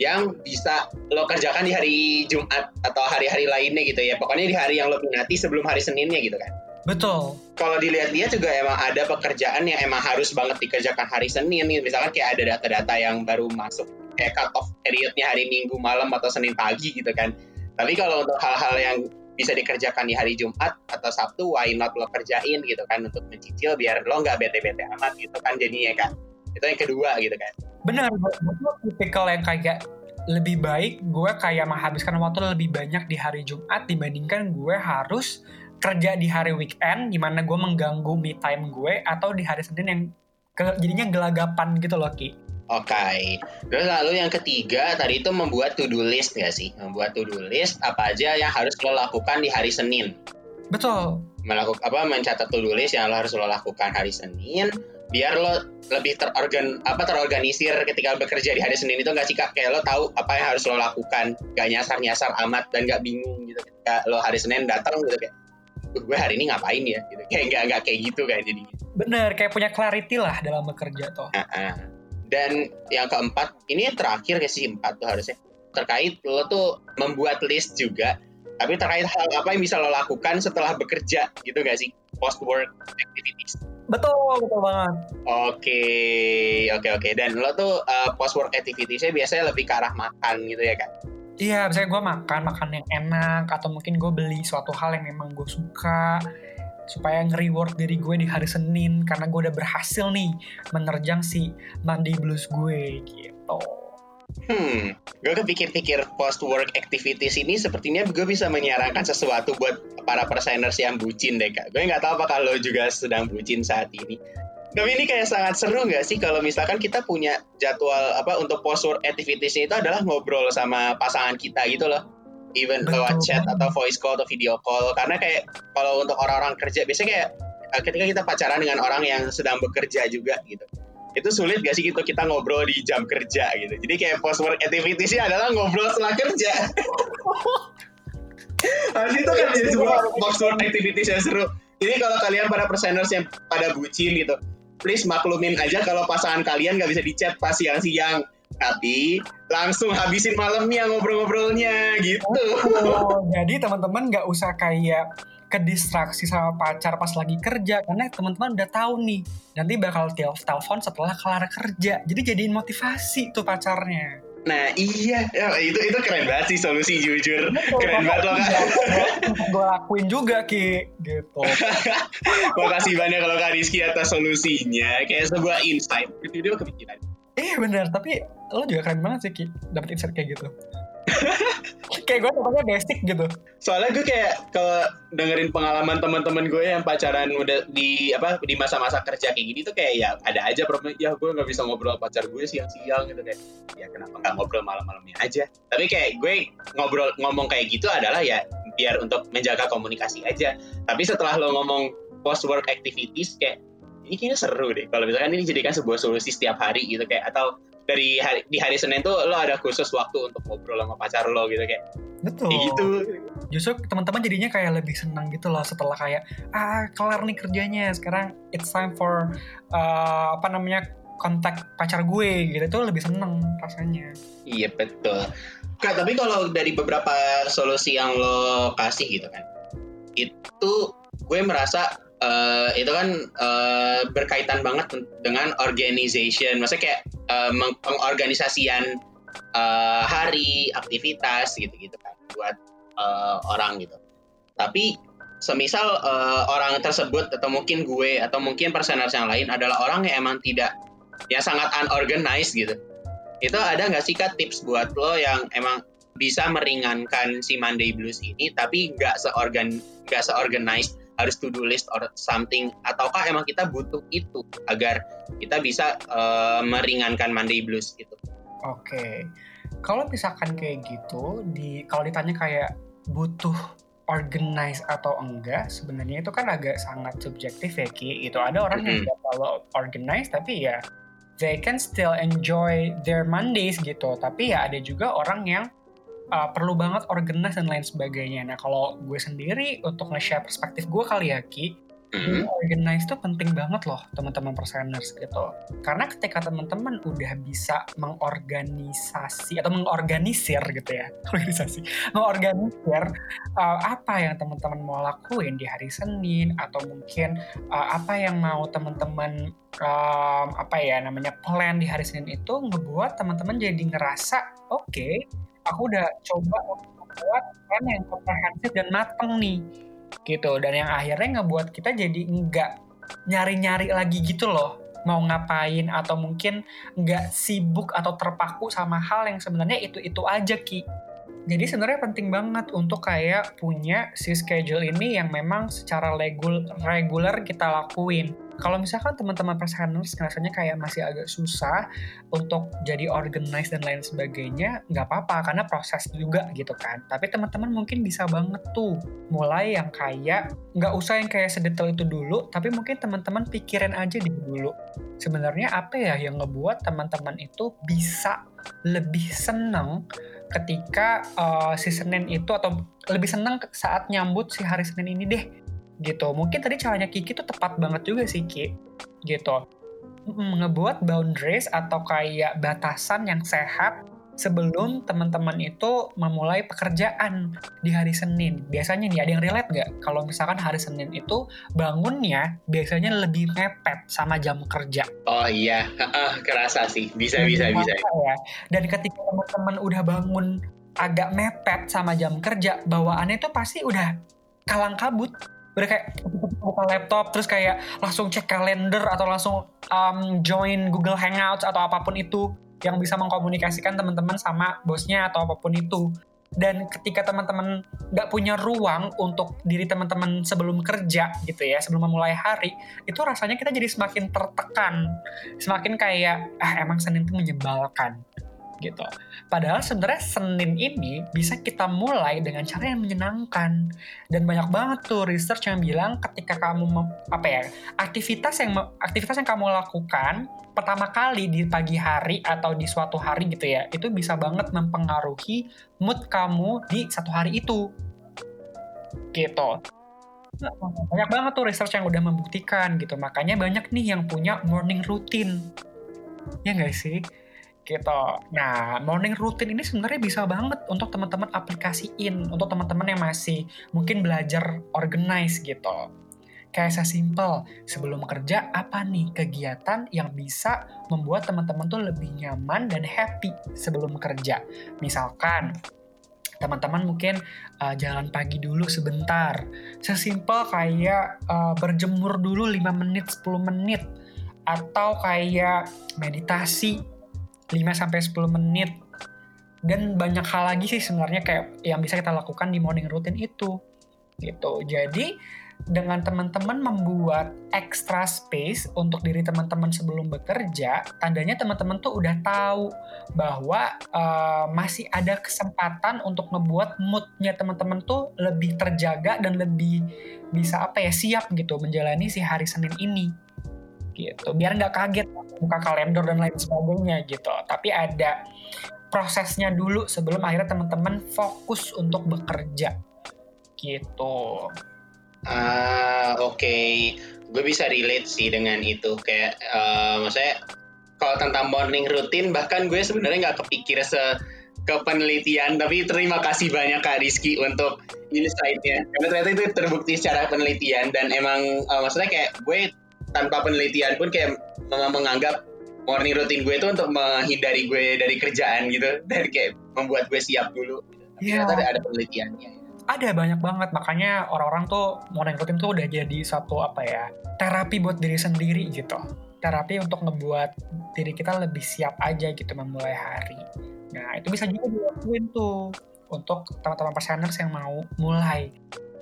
Speaker 2: yang bisa lo kerjakan di hari Jumat atau hari-hari lainnya gitu ya. Pokoknya di hari yang lo minati sebelum hari Seninnya gitu kan.
Speaker 3: Betul.
Speaker 2: Kalau dilihat-lihat juga emang ada pekerjaan yang emang harus banget dikerjakan hari Senin. Nih. Misalkan kayak ada data-data yang baru masuk kayak cut off periodnya hari Minggu malam atau Senin pagi gitu kan. Tapi kalau untuk hal-hal yang bisa dikerjakan di hari Jumat atau Sabtu, why not lo kerjain gitu kan untuk mencicil biar lo nggak bete-bete amat gitu kan jadinya kan. Itu yang kedua gitu kan.
Speaker 3: Benar, gue tipikal yang kayak lebih baik gue kayak menghabiskan waktu lebih banyak di hari Jumat dibandingkan gue harus kerja di hari weekend di mana gue mengganggu me time gue atau di hari Senin yang ke, jadinya gelagapan gitu loh Ki.
Speaker 2: Oke, okay. terus lalu yang ketiga tadi itu membuat to-do list gak sih? Membuat to-do list apa aja yang harus lo lakukan di hari Senin.
Speaker 3: Betul.
Speaker 2: Melakukan apa mencatat to-do list yang lo harus lo lakukan hari Senin biar lo lebih terorgan apa terorganisir ketika bekerja di hari Senin itu nggak sih kak kayak lo tahu apa yang harus lo lakukan gak nyasar nyasar amat dan gak bingung gitu ketika lo hari Senin datang gitu kayak gue hari ini ngapain ya gitu kayak nggak nggak kayak gitu kayak jadi
Speaker 3: bener kayak punya clarity lah dalam bekerja tuh uh -uh.
Speaker 2: dan yang keempat ini yang terakhir kayak sih empat tuh harusnya terkait lo tuh membuat list juga tapi terkait hal apa yang bisa lo lakukan setelah bekerja gitu gak sih post work activities
Speaker 3: Betul, betul banget.
Speaker 2: Oke, oke, oke. Dan lo tuh uh, post work activitiesnya biasanya lebih ke arah makan gitu ya kan?
Speaker 3: Iya, misalnya gue makan, makan yang enak, atau mungkin gue beli suatu hal yang memang gue suka, supaya nge-reward diri gue di hari Senin, karena gue udah berhasil nih menerjang si Monday Blues gue, gitu.
Speaker 2: Hmm, gue kepikir-pikir post-work activities ini sepertinya gue bisa menyarankan sesuatu buat para perseners yang bucin deh kak. Gue nggak tahu apa kalau juga sedang bucin saat ini. Tapi ini kayak sangat seru nggak sih kalau misalkan kita punya jadwal apa untuk post-work activities itu adalah ngobrol sama pasangan kita gitu loh. Even Betul. lewat chat atau voice call atau video call. Karena kayak kalau untuk orang-orang kerja biasanya kayak eh, ketika kita pacaran dengan orang yang sedang bekerja juga gitu itu sulit gak sih gitu kita ngobrol di jam kerja gitu jadi kayak post work activity sih adalah ngobrol setelah kerja Harus itu kan jadi sebuah post work activity yang seru jadi kalau kalian para perseners yang pada bucin gitu please maklumin aja kalau pasangan kalian gak bisa dicat pas siang-siang. Tapi langsung habisin malamnya ngobrol-ngobrolnya gitu.
Speaker 3: Oh, jadi teman-teman nggak usah kayak kedistraksi sama pacar pas lagi kerja karena teman-teman udah tahu nih nanti bakal telepon setelah kelar kerja. Jadi jadiin motivasi tuh pacarnya
Speaker 2: Nah iya, ya, itu itu keren banget sih solusi jujur, Betul, keren banget loh kak.
Speaker 3: Gue lakuin juga ki, gitu.
Speaker 2: Makasih banyak kalau kak Rizky atas solusinya, kayak sebuah insight. Itu dia kepikiran.
Speaker 3: Iya benar, tapi lo juga keren banget sih Ki, dapet insight kayak gitu. Kayak gue pokoknya basic gitu.
Speaker 2: Soalnya gue kayak kalau dengerin pengalaman teman-teman gue yang pacaran udah di apa di masa-masa kerja kayak gini tuh kayak ya ada aja problem ya gue nggak bisa ngobrol pacar gue siang-siang gitu kayak ya kenapa nggak ngobrol malam-malamnya aja. Tapi kayak gue ngobrol ngomong kayak gitu adalah ya biar untuk menjaga komunikasi aja. Tapi setelah lo ngomong post work activities kayak ini kayaknya seru deh kalau misalkan ini jadikan sebuah solusi setiap hari gitu kayak atau dari hari, di hari Senin tuh lo ada khusus waktu untuk ngobrol sama pacar lo gitu kayak
Speaker 3: Betul.
Speaker 2: kayak gitu
Speaker 3: Justru teman-teman jadinya kayak lebih senang gitu loh setelah kayak ah kelar nih kerjanya sekarang it's time for uh, apa namanya kontak pacar gue gitu itu lebih seneng rasanya.
Speaker 2: iya betul Kak, tapi kalau dari beberapa solusi yang lo kasih gitu kan itu gue merasa eh, itu kan eh, berkaitan banget dengan organization. Maksudnya kayak meng- pengorganisasian eh, hari aktivitas gitu-gitu kan buat eh, orang gitu. Tapi semisal eh, orang tersebut atau mungkin gue atau mungkin personers yang lain adalah orang yang emang tidak yang sangat unorganized gitu. Itu ada nggak sih kak tips buat lo yang emang bisa meringankan si Monday Blues ini tapi nggak seorgan nggak seorganized harus to do list or something ataukah emang kita butuh itu agar kita bisa eh, meringankan Monday Blues gitu
Speaker 3: Oke, kalau misalkan kayak gitu, di kalau ditanya kayak butuh organize atau enggak, sebenarnya itu kan agak sangat subjektif ya Ki. Itu ada orang yang
Speaker 2: Mhm.
Speaker 3: tidak terlalu organize tapi ya they can still enjoy their Mondays gitu. Tapi ya ada juga orang yang uh, perlu banget organize dan lain sebagainya. Nah kalau gue sendiri untuk nge-share perspektif gue kali ya Ki,
Speaker 2: Mhm.
Speaker 3: jadi organize itu penting banget loh teman-teman perseners gitu. Karena ketika teman-teman udah bisa mengorganisasi atau mengorganisir gitu ya, organisasi, mengorganisir uh, apa yang teman-teman mau lakuin di hari Senin atau mungkin uh, apa yang mau teman-teman um, apa ya namanya plan di hari Senin itu ngebuat teman-teman jadi ngerasa oke, aku udah coba membuat plan yang komprehensif dan mateng nih gitu dan yang akhirnya ngebuat kita jadi enggak nyari-nyari lagi gitu loh mau ngapain atau mungkin nggak sibuk atau terpaku sama hal yang sebenarnya itu-itu aja Ki. Jadi sebenarnya penting banget untuk kayak punya si schedule ini yang memang secara reguler kita lakuin. Kalau misalkan teman-teman perseners rasanya kayak masih agak susah untuk jadi organized dan lain sebagainya, nggak apa-apa karena proses juga gitu kan. Tapi teman-teman mungkin bisa banget tuh mulai yang kayak nggak usah yang kayak sedetail itu dulu, tapi mungkin teman-teman pikirin aja di dulu. Sebenarnya apa ya yang ngebuat teman-teman itu bisa lebih seneng ketika uh, si Senin itu atau lebih seneng saat nyambut si hari Senin ini deh gitu. Mungkin tadi caranya Kiki tuh tepat banget juga sih Ki gitu. Ngebuat boundaries atau kayak batasan yang sehat sebelum teman-teman itu memulai pekerjaan di hari Senin. Biasanya nih ada yang relate nggak? Kalau misalkan hari Senin itu bangunnya biasanya lebih mepet sama jam kerja.
Speaker 2: oh iya kerasa sih bisa bisa bisa
Speaker 3: ya. Dan ketika teman-teman udah bangun agak mepet sama jam kerja, bawaannya itu pasti udah kalang kabut. Udah kayak buka laptop, terus kayak langsung cek kalender atau langsung um, join Google Hangouts atau apa pun itu yang bisa mengkomunikasikan teman-teman sama bosnya atau apa pun itu. Dan ketika teman-teman nggak punya ruang untuk diri teman-teman sebelum kerja gitu ya, sebelum memulai hari, itu rasanya kita jadi semakin tertekan, semakin kayak ah emang Senin itu menyebalkan gitu. Padahal sebenarnya Senin ini bisa kita mulai dengan cara yang menyenangkan. Dan banyak banget tuh research yang bilang ketika kamu apa ya aktivitas yang aktivitas yang kamu lakukan pertama kali di pagi hari atau di suatu hari gitu ya itu bisa banget mempengaruhi mood kamu di satu hari itu. Gitu. Banyak banget tuh research yang udah membuktikan gitu. Makanya banyak nih yang punya morning routine. Ya nggak sih gitu. Nah, morning routine ini sebenarnya bisa banget untuk teman-teman aplikasiin untuk teman-teman yang masih mungkin belajar organize gitu. Kayak sesimpel, sebelum kerja apa nih kegiatan yang bisa membuat teman-teman tuh lebih nyaman dan happy sebelum kerja. Misalkan teman-teman mungkin uh, jalan pagi dulu sebentar. Sesimpel kayak uh, berjemur dulu 5 menit, 10 menit atau kayak meditasi sampai 10 menit. Dan banyak hal lagi sih sebenarnya kayak yang bisa kita lakukan di morning routine itu. Gitu. Jadi dengan teman-teman membuat extra space untuk diri teman-teman sebelum bekerja, tandanya teman-teman tuh udah tahu bahwa uh, masih ada kesempatan untuk ngebuat moodnya teman-teman tuh lebih terjaga dan lebih bisa apa ya siap gitu menjalani si hari Senin ini gitu biar nggak kaget buka kalender dan lain sebagainya gitu tapi ada prosesnya dulu sebelum akhirnya teman-teman fokus untuk bekerja gitu
Speaker 2: Ah, oke. Okay. Gue bisa relate sih dengan itu. Kayak, uh, maksudnya kalau tentang morning routine, bahkan gue sebenarnya nggak kepikir se ke penelitian, tapi terima kasih banyak Kak Rizky untuk insight-nya. Karena ternyata itu terbukti secara penelitian, dan emang, uh, maksudnya kayak gue tanpa penelitian pun kayak menganggap morning routine gue itu untuk menghindari gue dari kerjaan gitu, dan kayak membuat gue siap dulu. yeah. ternyata ada, ada penelitiannya.
Speaker 3: Ada banyak banget. Makanya orang-orang tuh morning routine tuh udah jadi satu apa ya terapi buat diri sendiri gitu. Terapi untuk ngebuat diri kita lebih siap aja gitu memulai hari. Nah itu bisa juga dilakuin tuh untuk teman-teman perseners yang mau mulai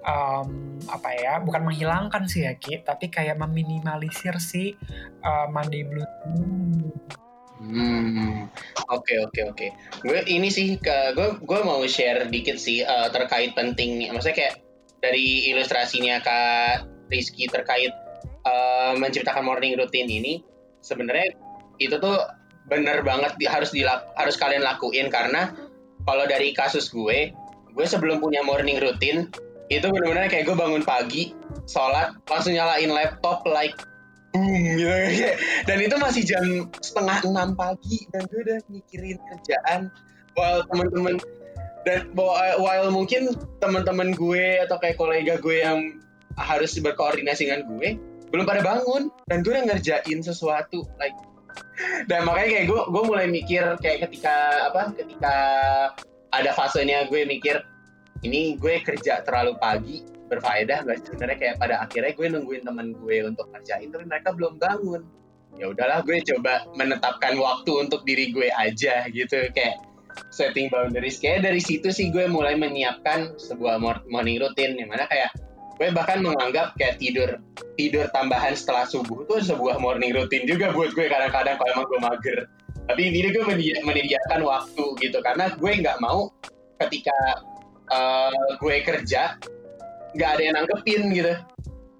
Speaker 3: um, apa ya bukan menghilangkan sih ya Ki tapi kayak meminimalisir si uh, Monday Blues
Speaker 2: Hmm, oke oke oke. Gue ini sih gue gue mau share dikit sih uh, terkait penting, maksudnya kayak dari ilustrasinya kak Rizky terkait uh, menciptakan morning routine ini, sebenarnya itu tuh bener banget di, harus dilak, harus kalian lakuin karena kalau dari kasus gue, gue sebelum punya morning routine itu bener-bener kayak gue bangun pagi, sholat, langsung nyalain laptop like boom gitu. Dan itu masih jam setengah enam pagi dan gue udah mikirin kerjaan while teman-teman dan while mungkin teman-teman gue atau kayak kolega gue yang harus berkoordinasi dengan gue belum pada bangun dan gue udah ngerjain sesuatu like. Dan makanya kayak gue gue mulai mikir kayak ketika apa ketika ada fasenya gue mikir ini gue kerja terlalu pagi berfaedah nggak sebenarnya? Kayak pada akhirnya gue nungguin teman gue untuk kerjain tapi mereka belum bangun. Ya udahlah gue coba menetapkan waktu untuk diri gue aja gitu. Kayak setting boundaries. Kayak dari situ sih gue mulai menyiapkan sebuah morning routine. Yang mana kayak gue bahkan menganggap kayak tidur tidur tambahan setelah subuh itu sebuah morning routine juga buat gue kadang-kadang kalau emang gue mager. Tapi ini gue menyediakan waktu gitu. Karena gue nggak mau ketika uh, gue kerja nggak ada yang nanggepin gitu.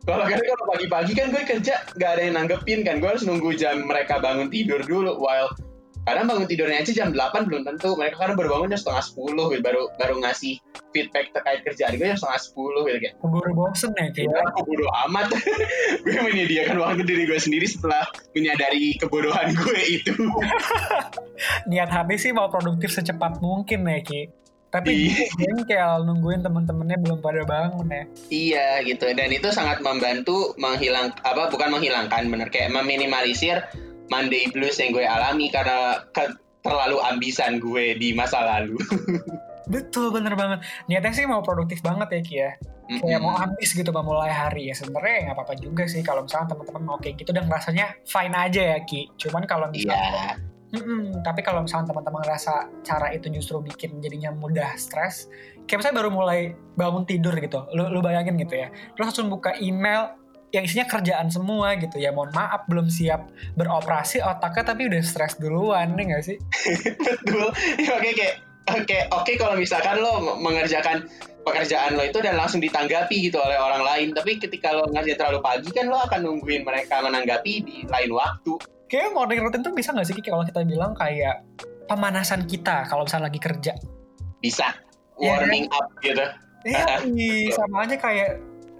Speaker 2: Kalau kan kalau pagi-pagi kan gue kerja nggak ada yang nanggepin kan. Gue harus nunggu jam mereka bangun tidur dulu while kadang bangun tidurnya aja jam 8 belum tentu. Mereka kadang baru bangun jam setengah 10 gitu baru baru ngasih feedback terkait kerjaan gue jam setengah 10 gitu kayak.
Speaker 3: Keburu bosen ya kayak. Ya,
Speaker 2: keburu amat. Gue menyediakan waktu diri gue sendiri setelah menyadari kebodohan gue itu.
Speaker 3: Niat hati sih mau produktif secepat mungkin ya Ki tapi iya. bengkel nungguin temen-temennya belum pada bangun ya.
Speaker 2: Iya gitu. Dan itu sangat membantu menghilang apa bukan menghilangkan bener. Kayak meminimalisir Monday blues yang gue alami karena ke, terlalu ambisan gue di masa lalu.
Speaker 3: Betul bener banget. Niatnya sih mau produktif banget ya Ki ya. Kayak mm -hmm. mau ambis gitu memulai hari. Ya sebenarnya nggak apa-apa juga sih kalau misalnya teman-teman mau kayak gitu dan rasanya fine aja ya Ki. Cuman kalau misalnya yeah Mm-mm, tapi kalau misalnya teman-teman ngerasa cara itu justru bikin jadinya mudah stres, kayak misalnya baru mulai bangun tidur gitu, lu, lu bayangin gitu ya, lu langsung buka email yang isinya kerjaan semua gitu ya, mohon maaf belum siap beroperasi otaknya tapi udah stres duluan nih gak sih?
Speaker 2: Betul, ya, oke kayak oke oke kalau misalkan lo mengerjakan pekerjaan lo itu dan langsung ditanggapi gitu oleh orang lain, tapi ketika lo ngerjain terlalu pagi kan lo akan nungguin mereka menanggapi di lain waktu
Speaker 3: kayak morning routine tuh bisa gak sih kalau kita bilang kayak pemanasan kita kalau misalnya lagi kerja?
Speaker 2: Bisa. Iya kan? Warming yeah. up gitu.
Speaker 3: Iya, sama aja kayak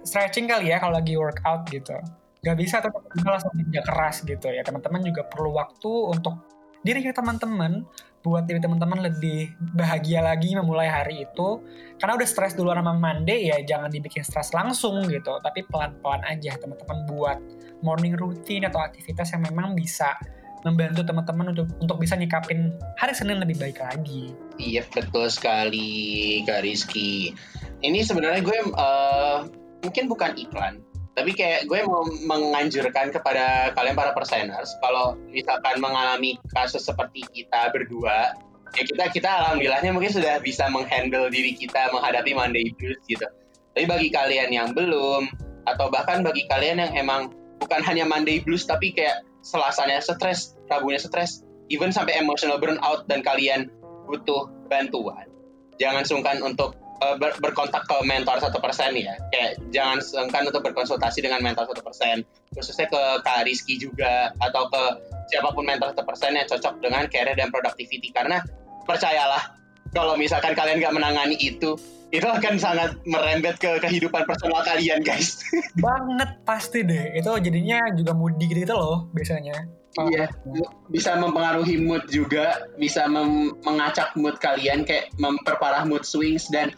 Speaker 3: stretching kali ya kalau lagi workout gitu. Gak bisa tetap kita langsung kerja keras gitu ya. Teman-teman juga perlu waktu untuk diri teman-teman buat diri teman-teman lebih bahagia lagi memulai hari itu karena udah stres dulu sama Monday ya jangan dibikin stres langsung gitu tapi pelan-pelan aja teman-teman buat morning routine atau aktivitas yang memang bisa membantu teman-teman untuk untuk bisa nyikapin hari Senin lebih baik lagi.
Speaker 2: Iya betul sekali Kak Rizky. Ini sebenarnya gue uh, mungkin bukan iklan, Tapi kayak gue mau menganjurkan kepada kalian para perseners, kalau misalkan mengalami kasus seperti kita berdua, ya kita kita alhamdulillahnya mungkin sudah bisa menghandle diri kita menghadapi Monday blues gitu. Tapi bagi kalian yang belum, atau bahkan bagi kalian yang emang bukan hanya Monday blues tapi kayak selasanya stres, rabunya stres, even sampai emotional burnout dan kalian butuh bantuan, jangan sungkan untuk uh, ber berkontak ke mentor satu persen ya. Kayak jangan sungkan untuk berkonsultasi dengan mentor satu persen, khususnya ke Kak Rizky juga atau ke siapa pun mentor satu persen yang cocok dengan career dan productivity. Karena percayalah kalau misalkan kalian nggak menangani itu itu akan sangat merembet ke kehidupan personal kalian guys.
Speaker 3: Banget pasti deh. Itu jadinya juga moody gitu loh biasanya.
Speaker 2: Iya, bisa mempengaruhi mood juga, bisa mengacak mood kalian, kayak memperparah mood swings. Dan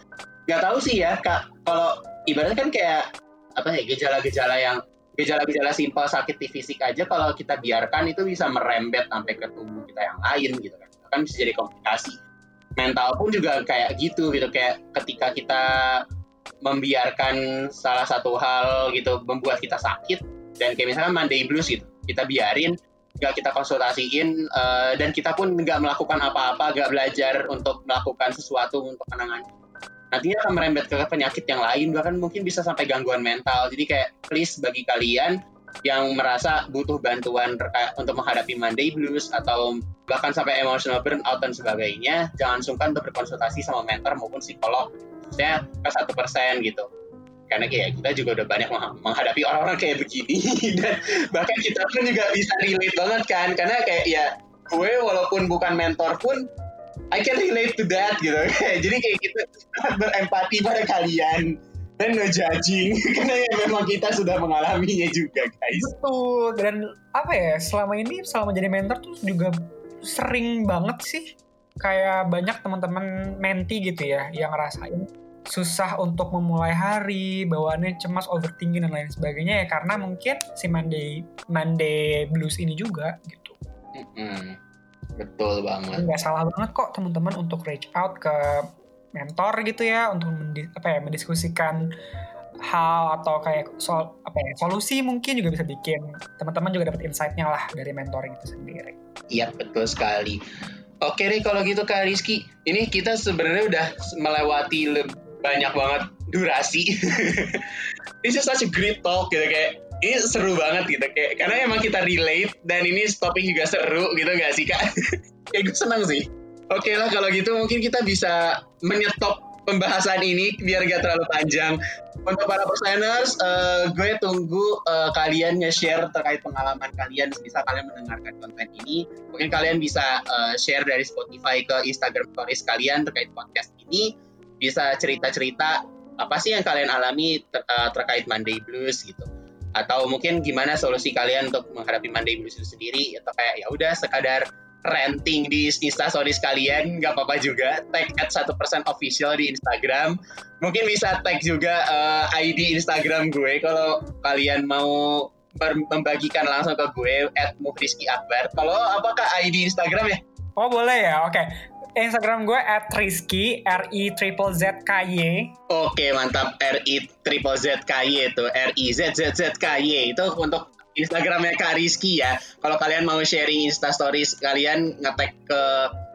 Speaker 2: nggak tahu sih ya kak, kalau ibaratnya kan kayak apa ya gejala-gejala yang gejala-gejala simpel sakit di fisik aja kalau kita biarkan itu bisa merembet sampai ke tubuh kita yang lain gitu kan, kan bisa jadi komplikasi. Mental pun juga kayak gitu gitu kayak ketika kita membiarkan salah satu hal gitu membuat kita sakit dan kayak misalnya Monday blues gitu kita biarin nggak kita konsultasiin uh, dan kita pun nggak melakukan apa-apa, nggak belajar untuk melakukan sesuatu untuk menangani. Nantinya akan merembet ke penyakit yang lain, bahkan mungkin bisa sampai gangguan mental. Jadi kayak please bagi kalian yang merasa butuh bantuan untuk menghadapi Monday Blues atau bahkan sampai emotional burnout dan sebagainya, jangan sungkan untuk berkonsultasi sama mentor maupun psikolog. Saya ke satu persen gitu. Karena kayak kita juga udah banyak menghadapi orang-orang kayak begini. Dan bahkan kita pun juga bisa relate banget kan. Karena kayak ya gue walaupun bukan mentor pun I can relate to that gitu. Jadi kayak kita berempati pada kalian dan ngejudging karena ya memang kita sudah mengalaminya juga guys
Speaker 3: betul dan apa ya selama ini selama jadi mentor tuh juga sering banget sih kayak banyak teman-teman menti gitu ya yang ngerasain susah untuk memulai hari, bawaannya cemas, overthinking dan lain sebagainya ya karena mungkin si Monday Monday blues ini juga gitu.
Speaker 2: Mm-hmm. Betul banget.
Speaker 3: Gak salah banget kok teman-teman untuk reach out ke mentor gitu ya untuk apa ya mendiskusikan hal atau kayak soal apa ya solusi mungkin juga bisa bikin teman-teman juga dapat insight-nya lah dari mentoring itu sendiri.
Speaker 2: Iya betul sekali. Oke deh kalau gitu Kak Rizky, ini kita sebenarnya udah melewati banyak banget durasi. This is such a great talk gitu kayak ini seru banget gitu kayak karena emang kita relate dan ini topik juga seru gitu gak sih kak? kayak gue senang sih. Oke lah kalau gitu mungkin kita bisa menyetop pembahasan ini biar gak terlalu panjang. Untuk para perseners, uh, gue tunggu uh, kalian nge-share terkait pengalaman kalian bisa kalian mendengarkan konten ini. Mungkin kalian bisa uh, share dari Spotify ke Instagram stories kalian terkait podcast ini bisa cerita-cerita apa sih yang kalian alami ter terkait Monday Blues gitu atau mungkin gimana solusi kalian untuk menghadapi Monday Blues itu sendiri atau kayak ya udah sekadar renting di Insta Stories kalian nggak apa-apa juga. Tag at satu persen official di Instagram. Mungkin bisa tag juga uh, eh, ID Instagram gue kalau kalian mau membagikan langsung ke gue at Mufriski Akbar. Kalau apakah ID Instagram ya?
Speaker 3: Oh boleh ya, oke. Instagram gue at Rizky R I triple Z K Y.
Speaker 2: Oke mantap. R I triple Z K Y itu R I Z Z Z K Y. Itu untuk Instagramnya Kak Rizky ya. Kalau kalian mau sharing Insta Stories kalian ngetek ke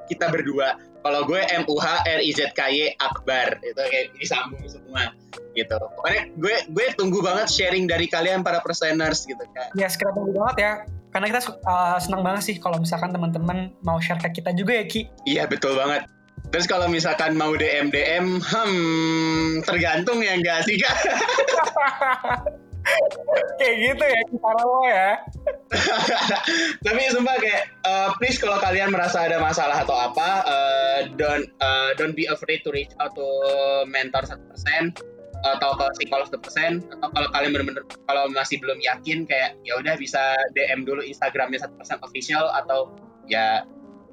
Speaker 2: kita berdua. Kalau gue M U H R I Z K Y Akbar itu kayak disambung semua gitu. Pokoknya gue gue tunggu banget sharing dari kalian para perseners gitu kan.
Speaker 3: Ya sekarang tunggu banget ya karena kita uh, senang banget sih kalau misalkan teman-teman mau share ke kita juga ya Ki.
Speaker 2: Iya betul banget. Terus kalau misalkan mau DM DM, hmm, tergantung ya enggak sih kak?
Speaker 3: kayak gitu ya kita lo ya.
Speaker 2: Tapi sumpah kayak uh, please kalau kalian merasa ada masalah atau apa, uh, don't uh, don't be afraid to reach out to mentor satu persen atau ke psikolog persen atau kalau kalian benar-benar kalau masih belum yakin kayak ya udah bisa DM dulu Instagramnya satu persen official atau ya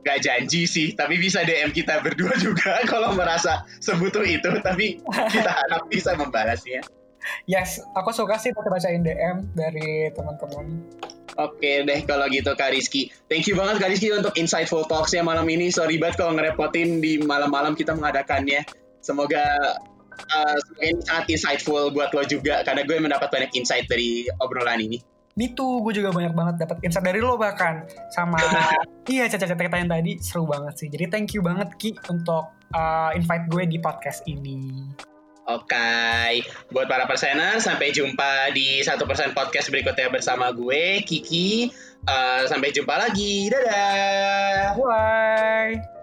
Speaker 2: gak janji sih tapi bisa DM kita berdua juga kalau merasa sebutuh itu tapi kita harap bisa membalasnya.
Speaker 3: Yes, aku suka sih baca bacain DM dari teman-teman.
Speaker 2: Oke deh kalau gitu Kak Rizky. Thank you banget Kak Rizky untuk insightful talksnya malam ini. Sorry banget kalau ngerepotin di malam-malam kita mengadakannya. Semoga uh, semoga ini sangat insightful buat lo juga karena gue mendapat banyak insight dari obrolan ini.
Speaker 3: Me too, gue juga banyak banget dapat insight dari lo bahkan sama iya caca-caca yang tadi seru banget sih. Jadi thank you banget Ki untuk uh, invite gue di podcast ini.
Speaker 2: Oke, okay. buat para persener, sampai jumpa di satu persen podcast berikutnya bersama gue, Kiki. Uh, sampai jumpa lagi, dadah.
Speaker 3: Bye.